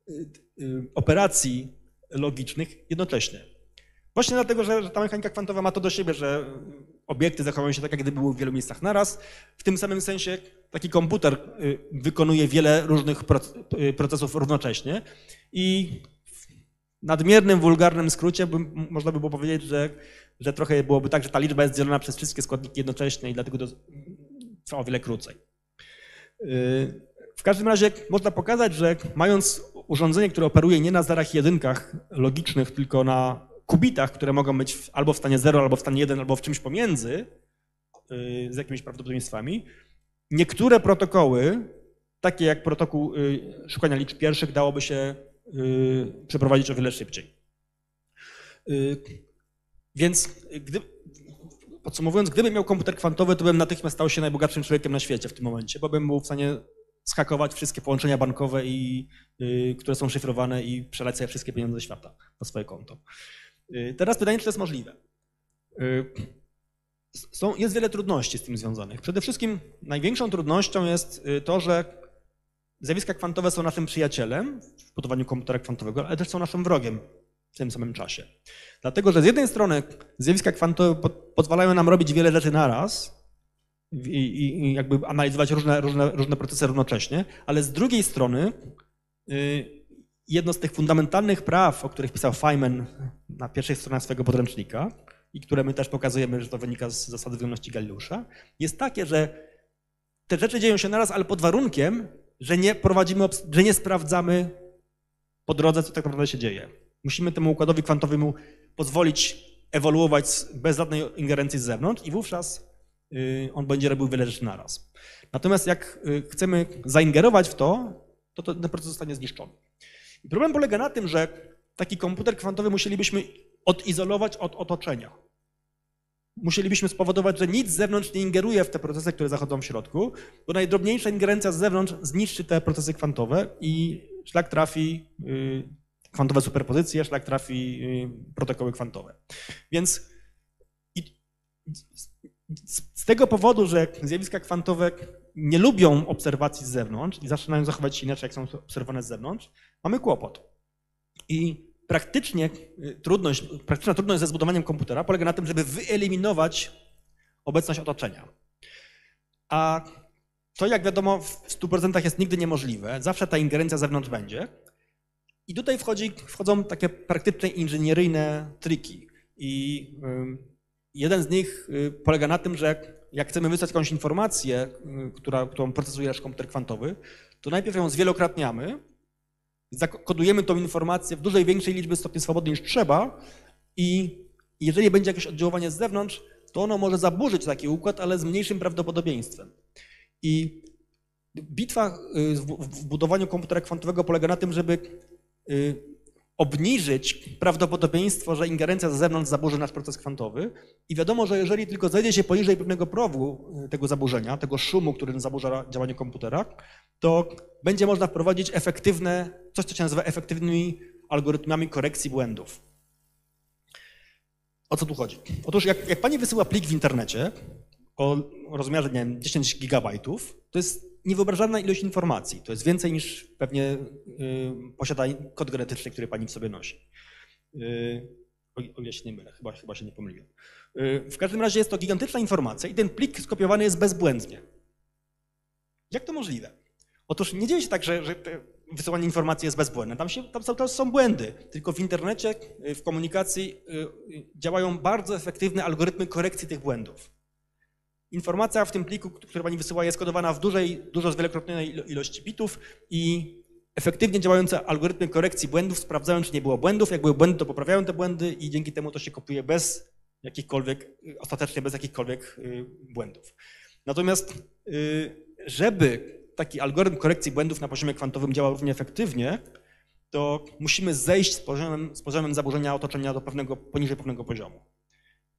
y, y, operacji logicznych jednocześnie. Właśnie dlatego, że, że ta mechanika kwantowa ma to do siebie, że obiekty zachowują się tak, jak gdyby były w wielu miejscach naraz. W tym samym sensie taki komputer y, wykonuje wiele różnych y, procesów równocześnie i nadmiernym, wulgarnym skrócie można by było powiedzieć, że, że trochę byłoby tak, że ta liczba jest dzielona przez wszystkie składniki jednocześnie i dlatego to trwa o wiele krócej. Y, W każdym razie można pokazać, że mając urządzenie, które operuje nie na zerach i jedynkach logicznych, tylko na kubitach, które mogą być albo w stanie 0, albo w stanie 1, albo w czymś pomiędzy, y, z jakimiś prawdopodobieństwami, niektóre protokoły, takie jak protokół y, szukania liczb pierwszych, dałoby się przeprowadzić o wiele szybciej. Y, Więc gdy, podsumowując, gdybym miał komputer kwantowy, to bym natychmiast stał się najbogatszym człowiekiem na świecie w tym momencie, bo bym był w stanie schakować wszystkie połączenia bankowe, i, y, które są szyfrowane i przelać sobie wszystkie pieniądze świata na swoje konto. Y, Teraz pytanie, czy to jest możliwe. Y, Są, jest wiele trudności z tym związanych. Przede wszystkim największą trudnością jest y, to, że zjawiska kwantowe są naszym przyjacielem w budowaniu komputera kwantowego, ale też są naszym wrogiem w tym samym czasie. Dlatego, że z jednej strony zjawiska kwantowe po, pozwalają nam robić wiele rzeczy naraz i, i, i jakby analizować różne, różne, różne procesy równocześnie, ale z drugiej strony y, jedno z tych fundamentalnych praw, o których pisał Feynman na pierwszej stronie swojego podręcznika i które my też pokazujemy, że to wynika z zasady wolności Galileusza, jest takie, że te rzeczy dzieją się naraz, ale pod warunkiem, że nie prowadzimy, że nie sprawdzamy po drodze, co tak naprawdę się dzieje. Musimy temu układowi kwantowemu pozwolić ewoluować bez żadnej ingerencji z zewnątrz i wówczas y, on będzie robił wiele rzeczy naraz. Natomiast jak y, chcemy zaingerować w to, to, to ten proces zostanie zniszczony. I problem polega na tym, że taki komputer kwantowy musielibyśmy odizolować od otoczenia. Musielibyśmy spowodować, że nic z zewnątrz nie ingeruje w te procesy, które zachodzą w środku, bo najdrobniejsza ingerencja z zewnątrz zniszczy te procesy kwantowe i szlak trafi y, kwantowe superpozycje, szlak trafi y, protokoły kwantowe. Więc i, z, z tego powodu, że zjawiska kwantowe nie lubią obserwacji z zewnątrz i zaczynają zachować się inaczej, jak są obserwowane z zewnątrz, mamy kłopot. I praktycznie y, trudność, praktyczna trudność ze zbudowaniem komputera polega na tym, żeby wyeliminować obecność otoczenia. A to, jak wiadomo, w 100% jest nigdy niemożliwe. Zawsze ta ingerencja zewnątrz będzie. I tutaj wchodzi, wchodzą takie praktyczne inżynieryjne triki. I jeden z nich y, polega na tym, że jak chcemy wysłać jakąś informację, y, która, którą procesuje nasz komputer kwantowy, to najpierw ją zwielokrotniamy, zakodujemy tą informację w dużej większej liczbie stopni swobody niż trzeba i jeżeli będzie jakieś oddziaływanie z zewnątrz, to ono może zaburzyć taki układ, ale z mniejszym prawdopodobieństwem. I bitwa y, w budowaniu komputera kwantowego polega na tym, żeby y, obniżyć prawdopodobieństwo, że ingerencja z zewnątrz zaburzy nasz proces kwantowy. I wiadomo, że jeżeli tylko zejdzie się poniżej pewnego progu y, tego zaburzenia, tego szumu, który zaburza działanie komputera, to będzie można wprowadzić efektywne, coś, co się nazywa efektywnymi algorytmami korekcji błędów. O co tu chodzi? Otóż jak, jak pani wysyła plik w internecie o rozmiarze, nie wiem, 10 gigabajtów, to jest niewyobrażalna ilość informacji. To jest więcej niż pewnie y, posiada kod genetyczny, który pani w sobie nosi. Y, o, ile się nie mylę, chyba, chyba się nie pomyliłem. Y, w każdym razie jest to gigantyczna informacja i ten plik skopiowany jest bezbłędnie. Jak to możliwe? Otóż nie dzieje się tak, że, że wysyłanie informacji jest bezbłędne. Tam, się, tam cały czas są błędy. Tylko w internecie, w komunikacji działają bardzo efektywne algorytmy korekcji tych błędów. Informacja w tym pliku, który pani wysyła, jest kodowana w dużej, dużo zwielokrotnionej ilo- ilości bitów i efektywnie działające algorytmy korekcji błędów sprawdzają, czy nie było błędów. Jak były błędy, to poprawiają te błędy i dzięki temu to się kopiuje bez jakichkolwiek, y, ostatecznie bez jakichkolwiek y, błędów. Natomiast y, żeby taki algorytm korekcji błędów na poziomie kwantowym działał równie efektywnie, to musimy zejść z poziomem, z poziomem zaburzenia otoczenia do pewnego, poniżej pewnego poziomu.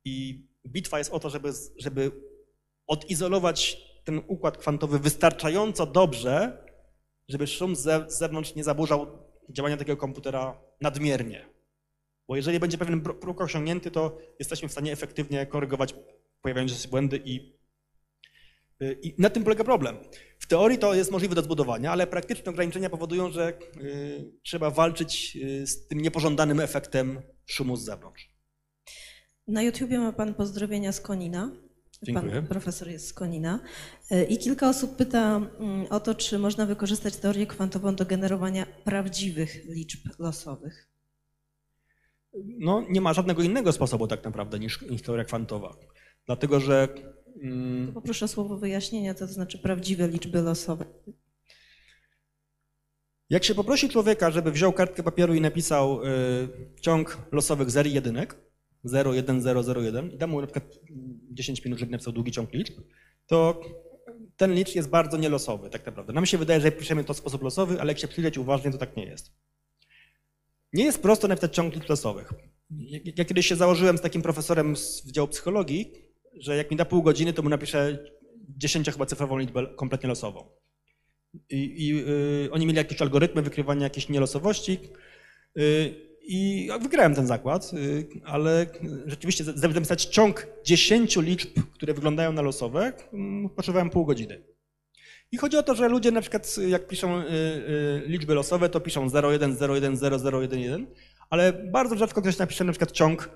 I bitwa jest o to, żeby, żeby odizolować ten układ kwantowy wystarczająco dobrze, żeby szum z zewnątrz nie zaburzał działania takiego komputera nadmiernie. Bo jeżeli będzie pewien próg osiągnięty, to jesteśmy w stanie efektywnie korygować pojawiające się błędy i, y, i na tym polega problem. W teorii to jest możliwe do zbudowania, ale praktyczne ograniczenia powodują, że y, trzeba walczyć y, z tym niepożądanym efektem szumu z zewnątrz. Na YouTubie ma Pan pozdrowienia z Konina. Dziękuję. Pan profesor jest z Konina. E, I kilka osób pyta mm, o to, czy można wykorzystać teorię kwantową do generowania prawdziwych liczb losowych. No, nie ma żadnego innego sposobu tak naprawdę niż, niż teoria kwantowa. Dlatego, że mm, To poproszę o słowo wyjaśnienia, co to znaczy prawdziwe liczby losowe. jak się poprosi człowieka, żeby wziął kartkę papieru i napisał y, ciąg losowych zer i jedynek, 0, 1, 0, 0, 1 i da mu na przykład 10 minut, żeby napisał długi ciąg liczb, to ten licz jest bardzo nielosowy tak naprawdę. Nam się wydaje, że piszemy to w sposób losowy, ale jak się przyjrzeć uważnie, to tak nie jest. Nie jest prosto napisać ciąg liczb losowych. Ja- Ja kiedyś się założyłem z takim profesorem z Wydziału Psychologii, że jak mi da pół godziny, to mu napiszę 10 chyba cyfrową liczbę kompletnie losową. I, i y, oni mieli jakieś algorytmy wykrywania jakiejś nielosowości. Y, I wygrałem ten zakład, y, ale rzeczywiście, żeby napisać ciąg 10 liczb, które wyglądają na losowe, mm, potrzebowałem pół godziny. I chodzi o to, że ludzie na przykład jak piszą y, y, liczby losowe, to piszą 01, 01, 00, 11, ale bardzo rzadko ktoś napisze na przykład ciąg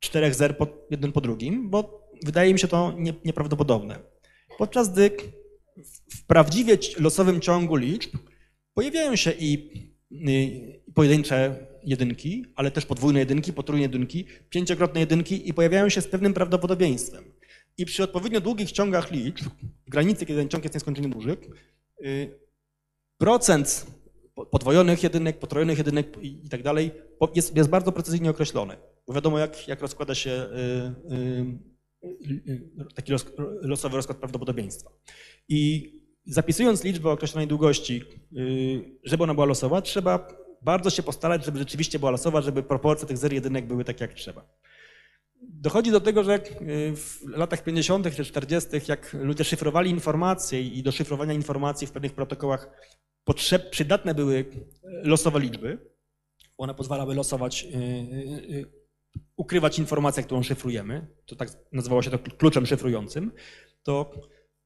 czterech zer po, jeden po drugim, bo wydaje mi się to nie, nieprawdopodobne. Podczas gdy w- prawdziwie losowym ciągu liczb pojawiają się i y, pojedyncze jedynki, ale też podwójne jedynki, potrójne jedynki, pięciokrotne jedynki i pojawiają się z pewnym prawdopodobieństwem. I przy odpowiednio długich ciągach liczb, granicy, kiedy ten ciąg jest nieskończenie duży, procent po- podwojonych jedynek, potrojonych jedynek i, tak dalej jest, jest bardzo precyzyjnie określony. Bo wiadomo, jak, jak rozkłada się y, y, y, taki los, losowy rozkład prawdopodobieństwa. I zapisując liczbę określonej długości, żeby ona była losowa, trzeba bardzo się postarać, żeby rzeczywiście była losowa, żeby proporcje tych zer jedynek były takie jak trzeba. Dochodzi do tego, że y, w latach 50. czy 40., jak ludzie szyfrowali informacje i do szyfrowania informacji w pewnych protokołach potrzeb, przydatne były losowe liczby, one pozwalały losować, y, y, ukrywać informację, którą szyfrujemy, to tak nazywało się to kluczem szyfrującym, to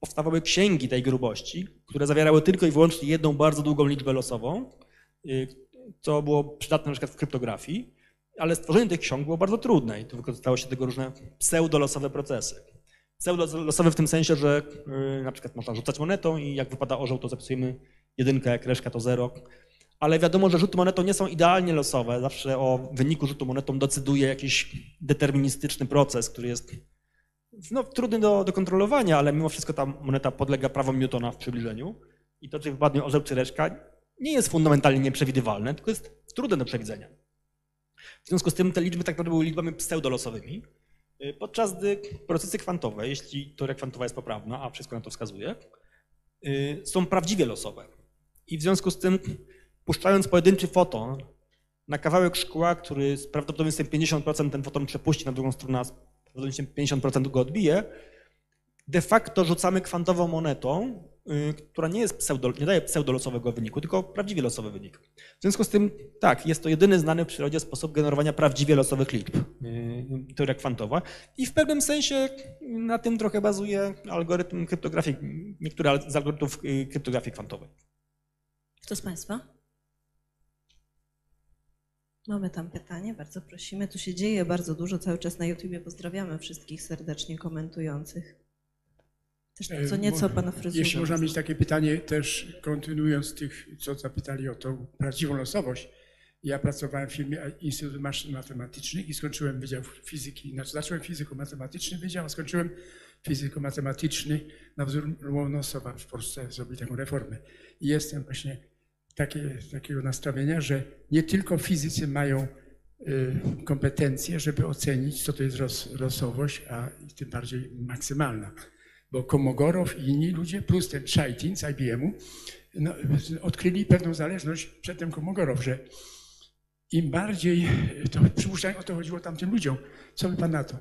powstawały księgi tej grubości, które zawierały tylko i wyłącznie jedną bardzo długą liczbę losową, co było przydatne na przykład w kryptografii, ale stworzenie tych ksiąg było bardzo trudne i tu wykorzystało się tego różne pseudolosowe procesy. Pseudolosowe w tym sensie, że y, na przykład można rzucać monetą i jak wypada orzeł, to zapisujemy jedynkę, jak reszka to zero. Ale wiadomo, że rzuty monetą nie są idealnie losowe. Zawsze o wyniku rzutu monetą decyduje jakiś deterministyczny proces, który jest no, trudny do, do kontrolowania, ale mimo wszystko ta moneta podlega prawom Newtona w przybliżeniu. I to, czy wypadnie orzeł czy reszka, nie jest fundamentalnie nieprzewidywalne, tylko jest trudne do przewidzenia. W związku z tym te liczby tak naprawdę były liczbami pseudolosowymi, y, podczas gdy procesy kwantowe, jeśli teoria kwantowa jest poprawna, a wszystko na to wskazuje, y, są prawdziwie losowe. I w związku z tym, puszczając pojedynczy foton na kawałek szkła, który z prawdopodobieństwem 50% ten foton przepuści na drugą stronę, a z prawdopodobieństwem 50% go odbije, de facto rzucamy kwantową monetą, która nie, jest pseudo, nie daje pseudolosowego wyniku, tylko prawdziwie losowy wynik. W związku z tym, tak, jest to jedyny znany w przyrodzie sposób generowania prawdziwie losowych liczb, yy, teoria kwantowa. I w pewnym sensie na tym trochę bazuje algorytm kryptografii, niektóre z algorytmów yy, kryptografii kwantowej. Kto z Państwa? Mamy tam pytanie, bardzo prosimy. Tu się dzieje bardzo dużo cały czas na YouTubie. Pozdrawiamy wszystkich serdecznie komentujących. Też co E, nieco mo- pana fryzurze. Jeśli można mieć takie pytanie, też kontynuując tych, co zapytali o tą prawdziwą losowość. Ja pracowałem w firmie Instytut Maszyn Matematycznych i skończyłem Wydział Fizyki. Znaczy zacząłem fizyko-matematyczny wydział, a skończyłem fizyko-matematyczny na wzór Łomonosowa w Polsce, zrobili taką reformę. I jestem właśnie takie, takiego nastawienia, że nie tylko fizycy mają y, kompetencje, żeby ocenić, co to jest losowość, a tym bardziej maksymalna bo Komogorow i inni ludzie, plus ten Chaitin z IBM-u, no, odkryli pewną zależność przedtem Komogorow, że im bardziej, to przypuszczalnie o to chodziło tamtym ludziom, co by pan na to,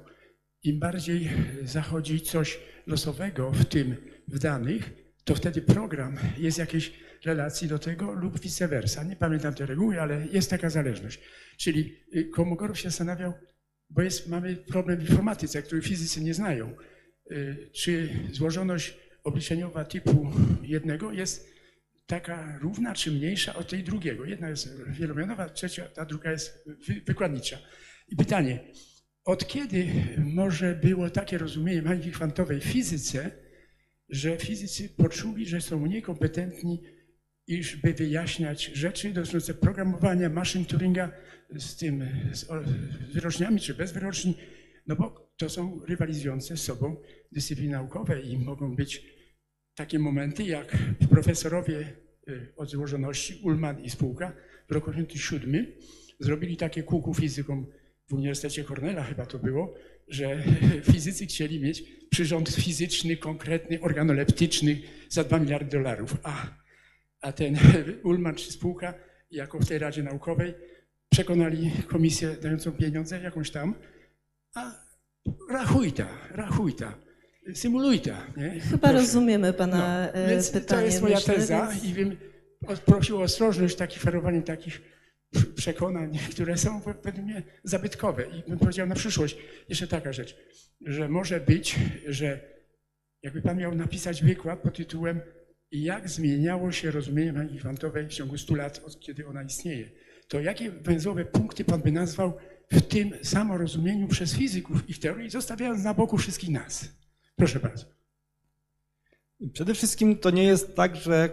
im bardziej zachodzi coś losowego w tym w danych, to wtedy program jest jakiejś relacji do tego lub vice versa. Nie pamiętam tej reguły, ale jest taka zależność. Czyli y, Kolmogorow się zastanawiał, bo jest, mamy problem w informatyce, który fizycy nie znają. Y, Czy złożoność obliczeniowa typu jednego jest taka równa czy mniejsza od tej drugiego? Jedna jest wielomianowa, trzecia, ta druga jest wy- wykładnicza. I pytanie, od kiedy może było takie rozumienie mechaniki kwantowej w fizyce, że fizycy poczuli, że są mniej kompetentni, iż by wyjaśniać rzeczy dotyczące programowania maszyn Turinga z tym, z wyroczniami czy bez wyroczni, no bo to są rywalizujące z sobą dyscypliny naukowe i mogą być takie momenty, jak profesorowie y, od złożoności Ullman i spółka w roku 1987 zrobili takie kółku fizykom w Uniwersytecie Cornella chyba to było, że fizycy chcieli mieć przyrząd fizyczny, konkretny, organoleptyczny za 2 miliardy dolarów. A, a ten Ullman czy spółka, jako w tej Radzie Naukowej, przekonali komisję dającą pieniądze jakąś tam, a rachuj ta, rachuj ta, symuluj ta. Nie? Chyba Proszę. rozumiemy Pana No, e, więc pytanie. to jest moja myślę, teza więc- i bym prosił o ostrożność w takich ferowaniu takich przekonań, które są mnie zabytkowe. I bym powiedział na przyszłość jeszcze taka rzecz, że może być, że jakby Pan miał napisać wykład pod tytułem jak zmieniało się rozumienie mechaniki kwantowej w ciągu 100 lat, od kiedy ona istnieje, to jakie węzłowe punkty Pan by nazwał w tym samorozumieniu przez fizyków ich teorii, zostawiając na boku wszystkich nas? Proszę bardzo. Przede wszystkim to nie jest tak, że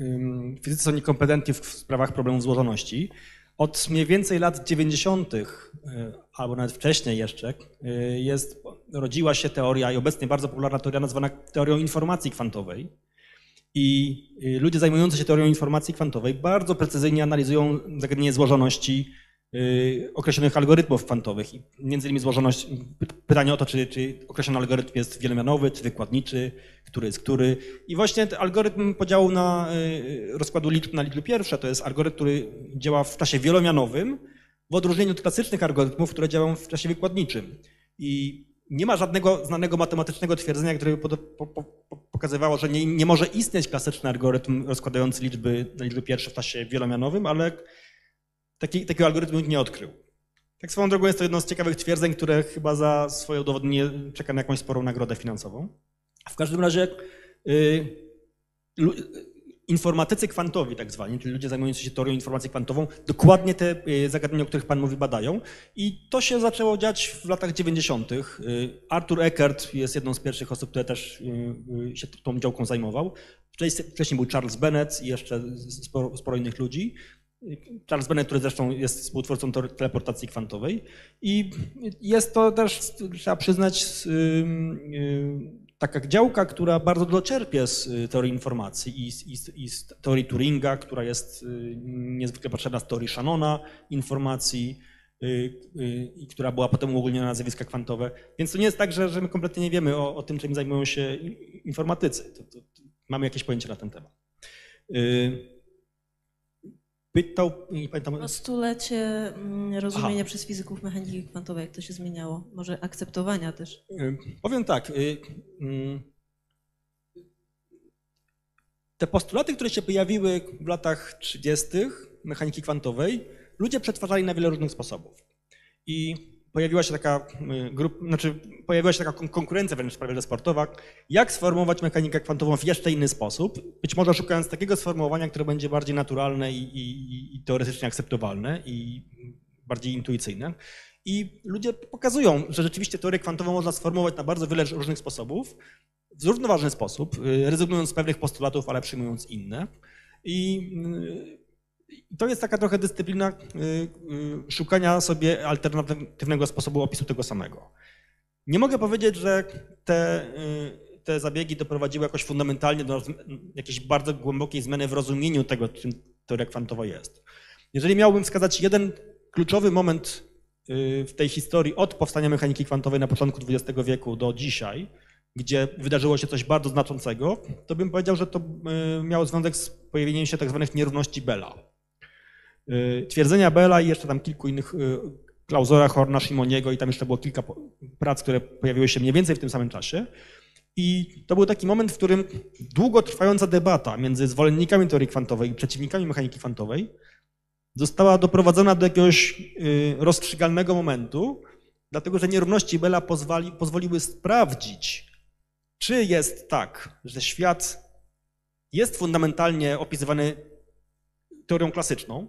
ym, fizycy są niekompetentni w sprawach problemów złożoności. Od mniej więcej lat 90., y, albo nawet wcześniej jeszcze, y, jest, rodziła się teoria i obecnie bardzo popularna teoria nazwana teorią informacji kwantowej. I ludzie zajmujący się teorią informacji kwantowej bardzo precyzyjnie analizują zagadnienie złożoności określonych algorytmów kwantowych. I między innymi złożoność, py- pytanie o to, czy, czy określony algorytm jest wielomianowy, czy wykładniczy, który jest który. I właśnie ten algorytm podziału na y, rozkładu liczb na liczby pierwsze to jest algorytm, który działa w czasie wielomianowym, w odróżnieniu od klasycznych algorytmów, które działają w czasie wykładniczym. I nie ma żadnego znanego matematycznego twierdzenia, które by pokazywało, że nie, nie może istnieć klasyczny algorytm rozkładający liczby na liczby pierwsze w czasie wielomianowym, ale taki, takiego algorytmu nikt nie odkrył. Tak swoją drogą jest to jedno z ciekawych twierdzeń, które chyba za swoje udowodnienie czeka na jakąś sporą nagrodę finansową. W każdym razie y, lu- informatycy kwantowi tak zwani, czyli ludzie zajmujący się teorią informacji kwantową, dokładnie te y, zagadnienia, o których Pan mówi, badają. I to się zaczęło dziać w latach 90. Y, Arthur Eckert jest jedną z pierwszych osób, które też się tą działką zajmował. Wcześniej był Charles Bennett i jeszcze sporo, sporo innych ludzi. Charles Bennett, który zresztą jest współtwórcą teleportacji kwantowej. I jest to też, trzeba przyznać, taka działka, która bardzo dużo czerpie z y, teorii informacji i, z- i, z- i z teorii Turinga, która jest y, niezwykle potrzebna z teorii Shannona informacji y, i która była potem uogólniona na zjawiska kwantowe. Więc to nie jest tak, że, że my kompletnie nie wiemy o, o tym, czym zajmują się informatycy. To, to, to mamy jakieś pojęcie na ten temat. Pytał, nie pamiętam, stulecie mm, rozumienia Aha. przez fizyków mechaniki kwantowej, jak to się zmieniało? Może akceptowania też. Powiem tak. y, mm, Te postulaty, które się pojawiły w latach 30. mechaniki kwantowej, ludzie przetwarzali na wiele różnych sposobów. I pojawiła się taka grupa, znaczy pojawiła się taka kon- konkurencja wręcz prawie sportowa, jak sformułować mechanikę kwantową w jeszcze inny sposób, być może szukając takiego sformułowania, które będzie bardziej naturalne i, i, i teoretycznie akceptowalne i bardziej intuicyjne. I ludzie pokazują, że rzeczywiście teorię kwantową można sformułować na bardzo wiele różnych sposobów, w zrównoważony sposób, y, rezygnując z pewnych postulatów, ale przyjmując inne. I y, to jest taka trochę dyscyplina y, y, szukania sobie alternatywnego sposobu opisu tego samego. Nie mogę powiedzieć, że te, y, te zabiegi doprowadziły jakoś fundamentalnie do jakiejś bardzo głębokiej zmiany w rozumieniu tego, czym teoria kwantowa jest. Jeżeli miałbym wskazać jeden kluczowy moment w tej historii od powstania mechaniki kwantowej na początku XX wieku do dzisiaj, gdzie wydarzyło się coś bardzo znaczącego, to bym powiedział, że to miało związek z pojawieniem się tak zwanych nierówności Bella. Y, Twierdzenia Bella i jeszcze tam kilku innych y, Klausora, Horna, Simoniego i tam jeszcze było kilka prac, które pojawiły się mniej więcej w tym samym czasie. I to był taki moment, w którym długotrwająca debata między zwolennikami teorii kwantowej i przeciwnikami mechaniki kwantowej została doprowadzona do jakiegoś y, rozstrzygalnego momentu, dlatego że nierówności Bella pozwali, pozwoliły sprawdzić, czy jest tak, że świat jest fundamentalnie opisywany teorią klasyczną,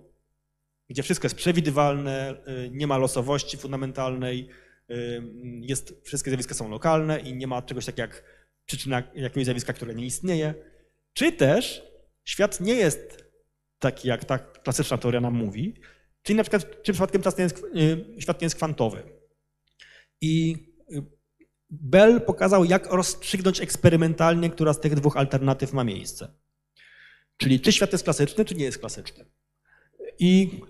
gdzie wszystko jest przewidywalne, y, nie ma losowości fundamentalnej, y, jest, wszystkie zjawiska są lokalne i nie ma czegoś takiego jak przyczyna jakiegoś zjawiska, które nie istnieje. Czy też świat nie jest taki, jak ta klasyczna teoria nam mówi, czyli na przykład, czy przypadkiem nie jest, y, świat nie jest kwantowy. I Bell pokazał, jak rozstrzygnąć eksperymentalnie, która z tych dwóch alternatyw ma miejsce. Czyli czy świat jest klasyczny, czy nie jest klasyczny. I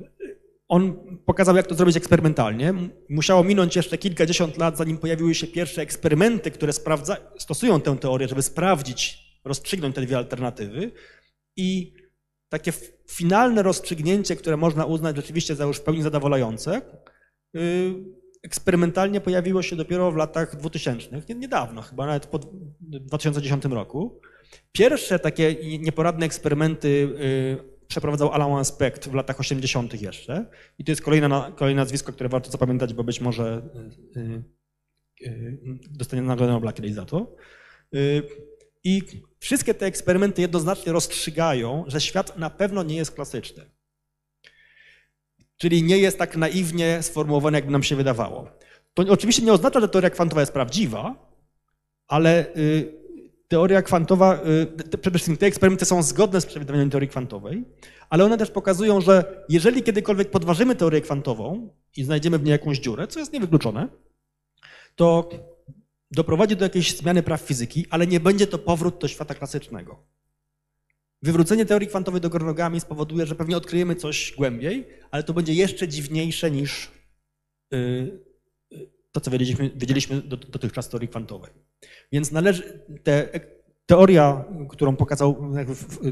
on pokazał, jak to zrobić eksperymentalnie. Musiało minąć jeszcze kilkadziesiąt lat, zanim pojawiły się pierwsze eksperymenty, które sprawdza, stosują tę teorię, żeby sprawdzić, rozstrzygnąć te dwie alternatywy. I takie finalne rozstrzygnięcie, które można uznać rzeczywiście za już w pełni zadowalające, yy, eksperymentalnie pojawiło się dopiero w latach 2000, niedawno, chyba nawet po 2010 roku. Pierwsze takie nieporadne eksperymenty yy, przeprowadzał Alan Aspect w latach 80. jeszcze. I to jest kolejne, kolejne nazwisko, które warto zapamiętać, bo być może yy, dostanie nagrodę Nobla kiedyś za to. I wszystkie te eksperymenty jednoznacznie rozstrzygają, że świat na pewno nie jest klasyczny. Czyli nie jest tak naiwnie sformułowany, jakby nam się wydawało. To oczywiście nie oznacza, że teoria kwantowa jest prawdziwa, ale y, teoria kwantowa, y, przede wszystkim te eksperymenty są zgodne z przewidywaniami teorii kwantowej, ale one też pokazują, że jeżeli kiedykolwiek podważymy teorię kwantową i znajdziemy w niej jakąś dziurę, co jest niewykluczone, to doprowadzi do jakiejś zmiany praw fizyki, ale nie będzie to powrót do świata klasycznego. Wywrócenie teorii kwantowej do góry nogami spowoduje, że pewnie odkryjemy coś głębiej, ale to będzie jeszcze dziwniejsze niż y, to, co wiedzieliśmy, wiedzieliśmy dotychczas teorii kwantowej. Więc należy, te, teoria, którą pokazał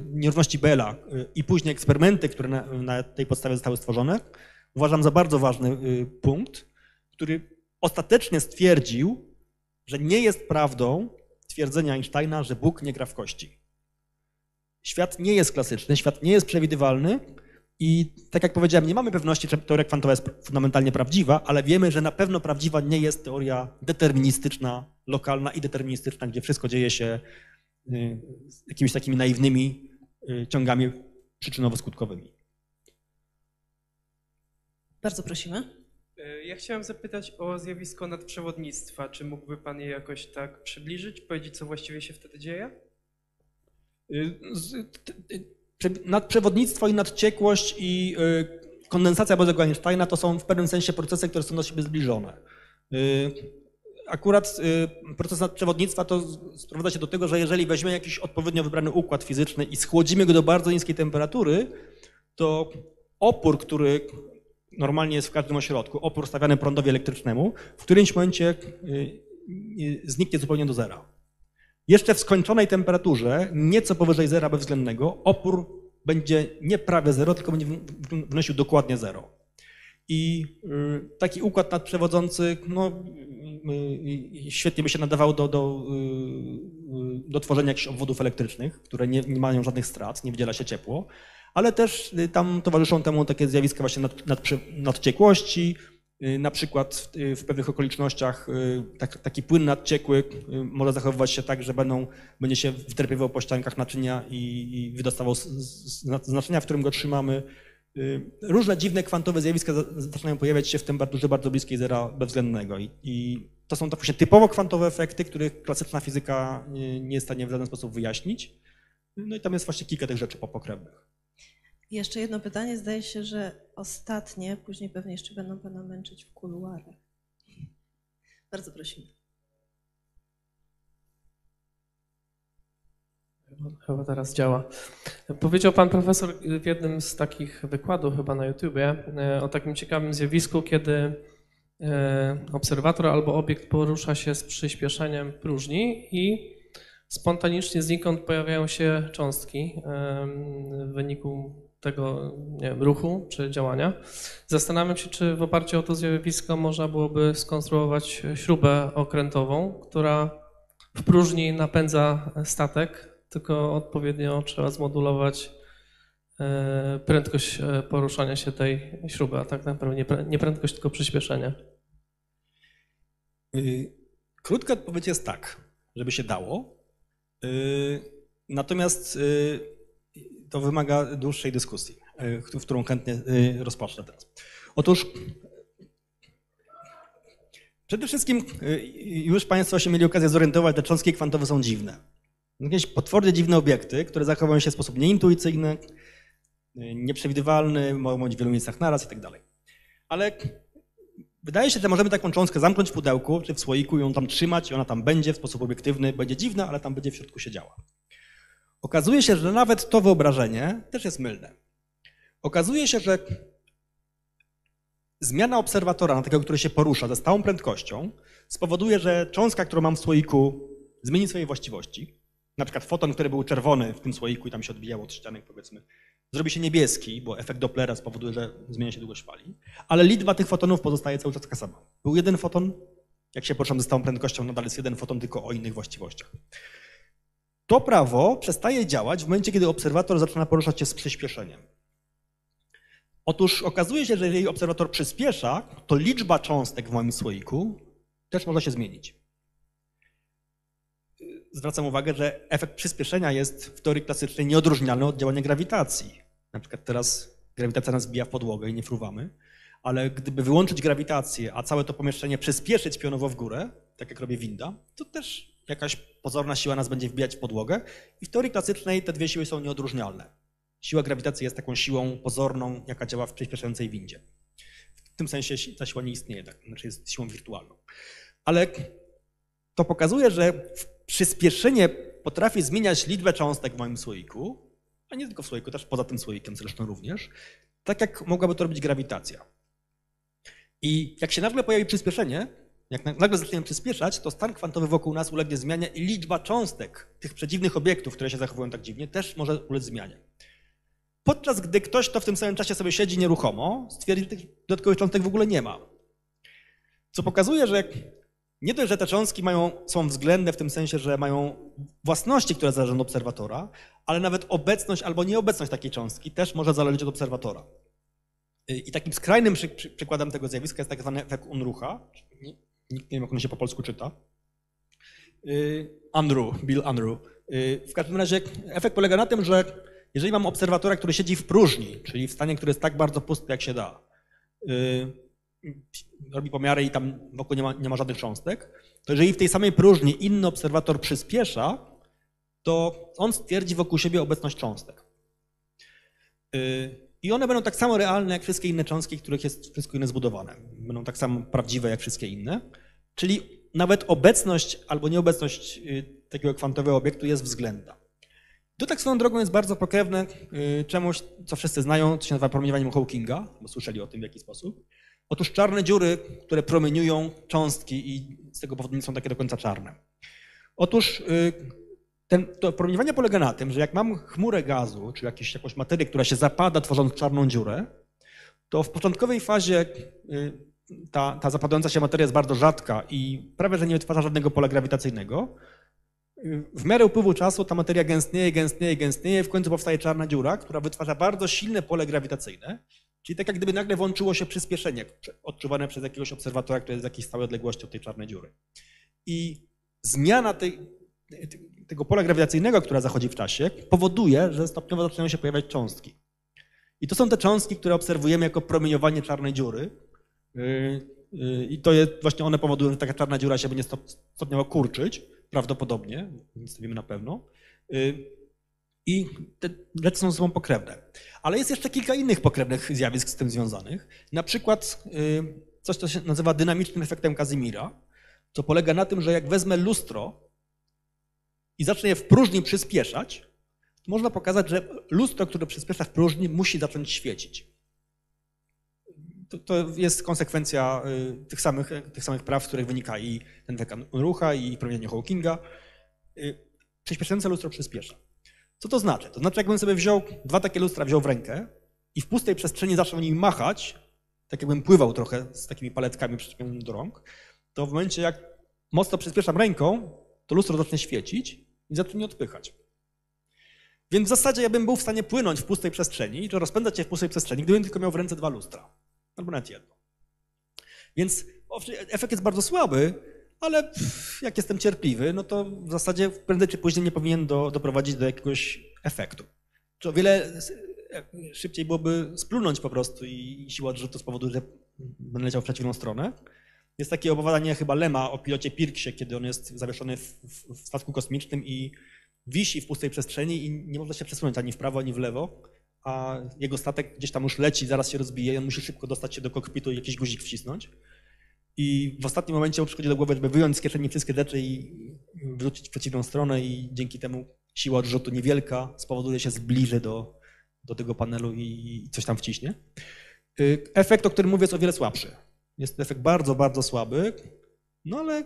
nierówności Bella y, i później eksperymenty, które na, na tej podstawie zostały stworzone, uważam za bardzo ważny y, punkt, który ostatecznie stwierdził, że nie jest prawdą twierdzenia Einsteina, że Bóg nie gra w kości. Świat nie jest klasyczny, świat nie jest przewidywalny i tak jak powiedziałem, nie mamy pewności, czy teoria kwantowa jest fundamentalnie prawdziwa, ale wiemy, że na pewno prawdziwa nie jest teoria deterministyczna, lokalna i deterministyczna, gdzie wszystko dzieje się y, jakimiś takimi naiwnymi y, ciągami przyczynowo-skutkowymi. Bardzo prosimy. E, ja chciałem zapytać o zjawisko nadprzewodnictwa. Czy mógłby Pan je jakoś tak przybliżyć, powiedzieć, co właściwie się wtedy dzieje? Y, nadprzewodnictwo i nadciekłość i y, kondensacja Bosego Einsteina to są w pewnym sensie procesy, które są do siebie zbliżone. Y, akurat proces nadprzewodnictwa to sprowadza się do tego, że jeżeli weźmiemy jakiś odpowiednio wybrany układ fizyczny i schłodzimy go do bardzo niskiej temperatury, to opór, który normalnie jest w każdym ośrodku, opór stawiany prądowi elektrycznemu, w którymś momencie y, y, zniknie zupełnie do zera. Jeszcze w skończonej temperaturze, nieco powyżej zera bezwzględnego, opór będzie nie prawie zero, tylko będzie wnosił dokładnie zero. I y, taki układ nadprzewodzący no, świetnie by się nadawał do, do, do tworzenia jakichś obwodów elektrycznych, które nie, nie mają żadnych strat, nie wydziela się ciepło ale też y, tam towarzyszą temu takie zjawiska właśnie nad, nad, nadciekłości, y, na przykład w, y, w pewnych okolicznościach tak, taki płyn nadciekły może zachowywać się tak, że będą, będzie się wdrapywał po ściankach naczynia i, i wydostawał z, znaczenia, w którym go trzymamy. Różne dziwne kwantowe zjawiska zaczynają pojawiać się w temperaturze bardzo bliskiej zera bezwzględnego i, i to są to właśnie typowo kwantowe efekty, których klasyczna fizyka nie jest w stanie w żaden sposób wyjaśnić. No i tam jest właśnie kilka tych rzeczy popokrewnych. Jeszcze jedno pytanie. Zdaje się, że ostatnie, później pewnie jeszcze będą Pana męczyć w kuluarach. Bardzo prosimy. Chyba teraz działa. Powiedział pan profesor w jednym z takich wykładów, chyba na YouTubie, e, o takim ciekawym zjawisku, kiedy e, obserwator albo obiekt porusza się z przyspieszeniem próżni i spontanicznie znikąd pojawiają się cząstki w wyniku tego nie wiem, ruchu czy działania. Zastanawiam się, czy w oparciu o to zjawisko można byłoby skonstruować śrubę okrętową, która w próżni napędza statek, tylko odpowiednio trzeba zmodulować e, prędkość e, poruszania się tej śruby, a tak naprawdę nie prę- nie prędkość, tylko przyspieszenie. Y, Krótka odpowiedź jest tak, żeby się dało. Y, Natomiast y, to wymaga dłuższej dyskusji, w którą chętnie y, rozpocznę teraz. Otóż przede wszystkim y, już Państwo się mieli okazję zorientować, że cząstki kwantowe są dziwne. Jakieś potwornie dziwne obiekty, które zachowują się w sposób nieintuicyjny, nieprzewidywalny, mogą być w wielu miejscach naraz i tak dalej. Ale Wydaje się, że możemy taką cząstkę zamknąć w pudełku czy w słoiku ją tam trzymać i ona tam będzie w sposób obiektywny, będzie dziwna, ale tam będzie w środku siedziała. Okazuje się, że nawet to wyobrażenie też jest mylne. Okazuje się, że zmiana obserwatora na tego, który się porusza ze stałą prędkością spowoduje, że cząstka, którą mam w słoiku zmieni swoje właściwości. Na przykład foton, który był czerwony w tym słoiku i tam się odbijał od ścianek powiedzmy, zrobi się niebieski, bo efekt Dopplera spowoduje, że zmienia się długość fali, ale liczba tych fotonów pozostaje cały czas taka sama. Był jeden foton, jak się poruszam ze stałą prędkością, nadal jest jeden foton, tylko o innych właściwościach. To prawo przestaje działać w momencie, kiedy obserwator zaczyna poruszać się z przyspieszeniem. Otóż okazuje się, że jeżeli obserwator przyspiesza, to liczba cząstek w moim słoiku też może się zmienić. Zwracam uwagę, że efekt przyspieszenia jest w teorii klasycznej nieodróżnialny od działania grawitacji. Na przykład teraz grawitacja nas bija w podłogę i nie fruwamy, ale gdyby wyłączyć grawitację, a całe to pomieszczenie przyspieszyć pionowo w górę, tak jak robi winda, to też jakaś pozorna siła nas będzie wbijać w podłogę i w teorii klasycznej te dwie siły są nieodróżnialne. Siła grawitacji jest taką siłą pozorną, jaka działa w przyspieszającej windzie. W tym sensie si- ta siła nie istnieje, tak, znaczy jest siłą wirtualną. Ale to pokazuje, że przyspieszenie potrafi zmieniać liczbę cząstek w moim słoiku, a nie tylko w słoiku, też poza tym słoikiem zresztą również, tak jak mogłaby to robić grawitacja. I jak się nagle pojawi przyspieszenie, jak na- nagle zaczniemy przyspieszać, to stan kwantowy wokół nas ulegnie zmianie i liczba cząstek tych przedziwnych obiektów, które się zachowują tak dziwnie, też może ulec zmianie. Podczas gdy ktoś, kto w tym samym czasie sobie siedzi nieruchomo, stwierdzi, że tych dodatkowych cząstek w ogóle nie ma. Co pokazuje, że nie dość, że te cząstki mają, są względne w tym sensie, że mają własności, które zależą od obserwatora, ale nawet obecność albo nieobecność takiej cząstki też może zależeć od obserwatora. I takim skrajnym przy, przy, przykładem tego zjawiska jest tak zwany efekt Unrucha. Nie, nie wiem, jak on się po polsku czyta. Y, Unruh, Bill Unruh. Y, W każdym razie efekt polega na tym, że jeżeli mam obserwatora, który siedzi w próżni, czyli w stanie, który jest tak bardzo pusty, jak się da, y, robi pomiary i tam wokół nie ma, nie ma żadnych cząstek, to jeżeli w tej samej próżni inny obserwator przyspiesza, to on stwierdzi wokół siebie obecność cząstek. I one będą tak samo realne jak wszystkie inne cząstki, których jest wszystko inne zbudowane. Będą tak samo prawdziwe jak wszystkie inne. Czyli nawet obecność albo nieobecność y, takiego kwantowego obiektu jest względna. To tak swoją drogą jest bardzo pokrewne y, czemuś, co wszyscy znają, co się nazywa promieniowaniem Hawkinga, bo słyszeli o tym w jaki sposób. Otóż czarne dziury, które promieniują cząstki i z tego powodu nie są takie do końca czarne. Otóż y, ten, to promieniowanie polega na tym, że jak mam chmurę gazu, czy jakieś, jakąś materię, która się zapada, tworząc czarną dziurę, to w początkowej fazie y, ta, ta zapadająca się materia jest bardzo rzadka i prawie że nie wytwarza żadnego pola grawitacyjnego. Y, W miarę upływu czasu ta materia gęstnieje, gęstnieje, gęstnieje, w końcu powstaje czarna dziura, która wytwarza bardzo silne pole grawitacyjne, czyli tak jak gdyby nagle włączyło się przyspieszenie odczuwane przez jakiegoś obserwatora, który jest w jakiejś stałej odległości od tej czarnej dziury. I zmiana tej, tego pola grawitacyjnego, która zachodzi w czasie, powoduje, że stopniowo zaczynają się pojawiać cząstki. I to są te cząstki, które obserwujemy jako promieniowanie czarnej dziury. Yy, yy, I to jest, właśnie one powodują, że taka czarna dziura się będzie stop- stopniowo kurczyć, prawdopodobnie, nic nie wiemy na pewno. Yy, I te rzeczy są ze sobą pokrewne. Ale jest jeszcze kilka innych pokrewnych zjawisk z tym związanych. Na przykład coś, co się nazywa dynamicznym efektem Kazimira, co polega na tym, że jak wezmę lustro i zacznę je w próżni przyspieszać, można pokazać, że lustro, które przyspiesza w próżni, musi zacząć świecić. To, to jest konsekwencja y, tych samych, tych samych praw, z których wynika i ten wekan rucha, i promienienie Hawkinga. Y, Przyspieszające lustro przyspiesza. Co to znaczy? To znaczy, jakbym sobie wziął dwa takie lustra, wziął w rękę i w pustej przestrzeni zaczął nimi machać, tak jakbym pływał trochę z takimi paletkami przyczepionymi do rąk, to w momencie, jak mocno przyspieszam ręką, to lustro zacznie świecić i zacznie odpychać. Więc w zasadzie ja bym był w stanie płynąć w pustej przestrzeni, czy rozpędzać się w pustej przestrzeni, gdybym tylko miał w ręce dwa lustra. Albo nawet jedno. Więc efekt jest bardzo słaby, ale pff, jak jestem cierpliwy, no to w zasadzie prędzej czy później nie powinien do, doprowadzić do jakiegoś efektu. Czy o wiele e, szybciej byłoby splunąć po prostu i siła odrzutu spowoduje, że będę leciał w przeciwną stronę. Jest takie opowiadanie chyba Lema o pilocie Pirksie, kiedy on jest zawieszony w, w, w statku kosmicznym i wisi w pustej przestrzeni i nie może się przesunąć ani w prawo, ani w lewo, a jego statek gdzieś tam już leci, zaraz się rozbije i on musi szybko dostać się do kokpitu i jakiś guzik wcisnąć. I w ostatnim momencie mu przychodzi do głowy, żeby wyjąć z kieszeni wszystkie rzeczy i wrócić w przeciwną stronę i dzięki temu siła odrzutu niewielka spowoduje, się zbliży do, do tego panelu i coś tam wciśnie. Y, Efekt, o którym mówię, jest o wiele słabszy. Jest to efekt bardzo, bardzo słaby, no ale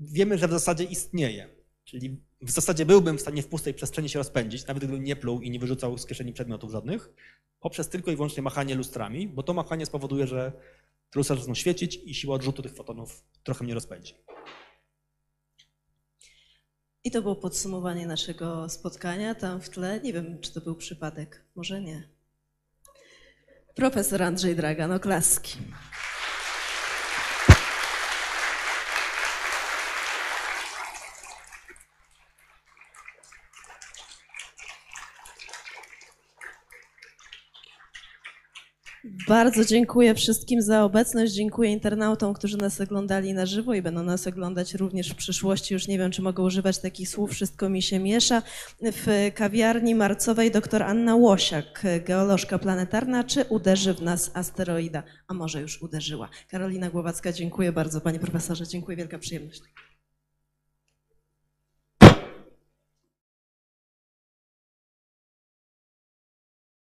wiemy, że w zasadzie istnieje. Czyli w zasadzie byłbym w stanie w pustej przestrzeni się rozpędzić, nawet gdybym nie pluł i nie wyrzucał z kieszeni przedmiotów żadnych, poprzez tylko i wyłącznie machanie lustrami, bo to machanie spowoduje, że lustra zaczną świecić i siła odrzutu tych fotonów trochę mnie rozpędzi. I to było podsumowanie naszego spotkania. Tam w tle, nie wiem, czy to był przypadek, może nie. Profesor Andrzej Dragan, oklaski. Bardzo dziękuję wszystkim za obecność. Dziękuję internautom, którzy nas oglądali na żywo i będą nas oglądać również w przyszłości. Już nie wiem, czy mogę używać takich słów, wszystko mi się miesza. W kawiarni marcowej dr Anna Łosiak, geolożka planetarna, czy uderzy w nas asteroida? A może już uderzyła. Karolina Głowacka, dziękuję bardzo. Panie profesorze, dziękuję, wielka przyjemność.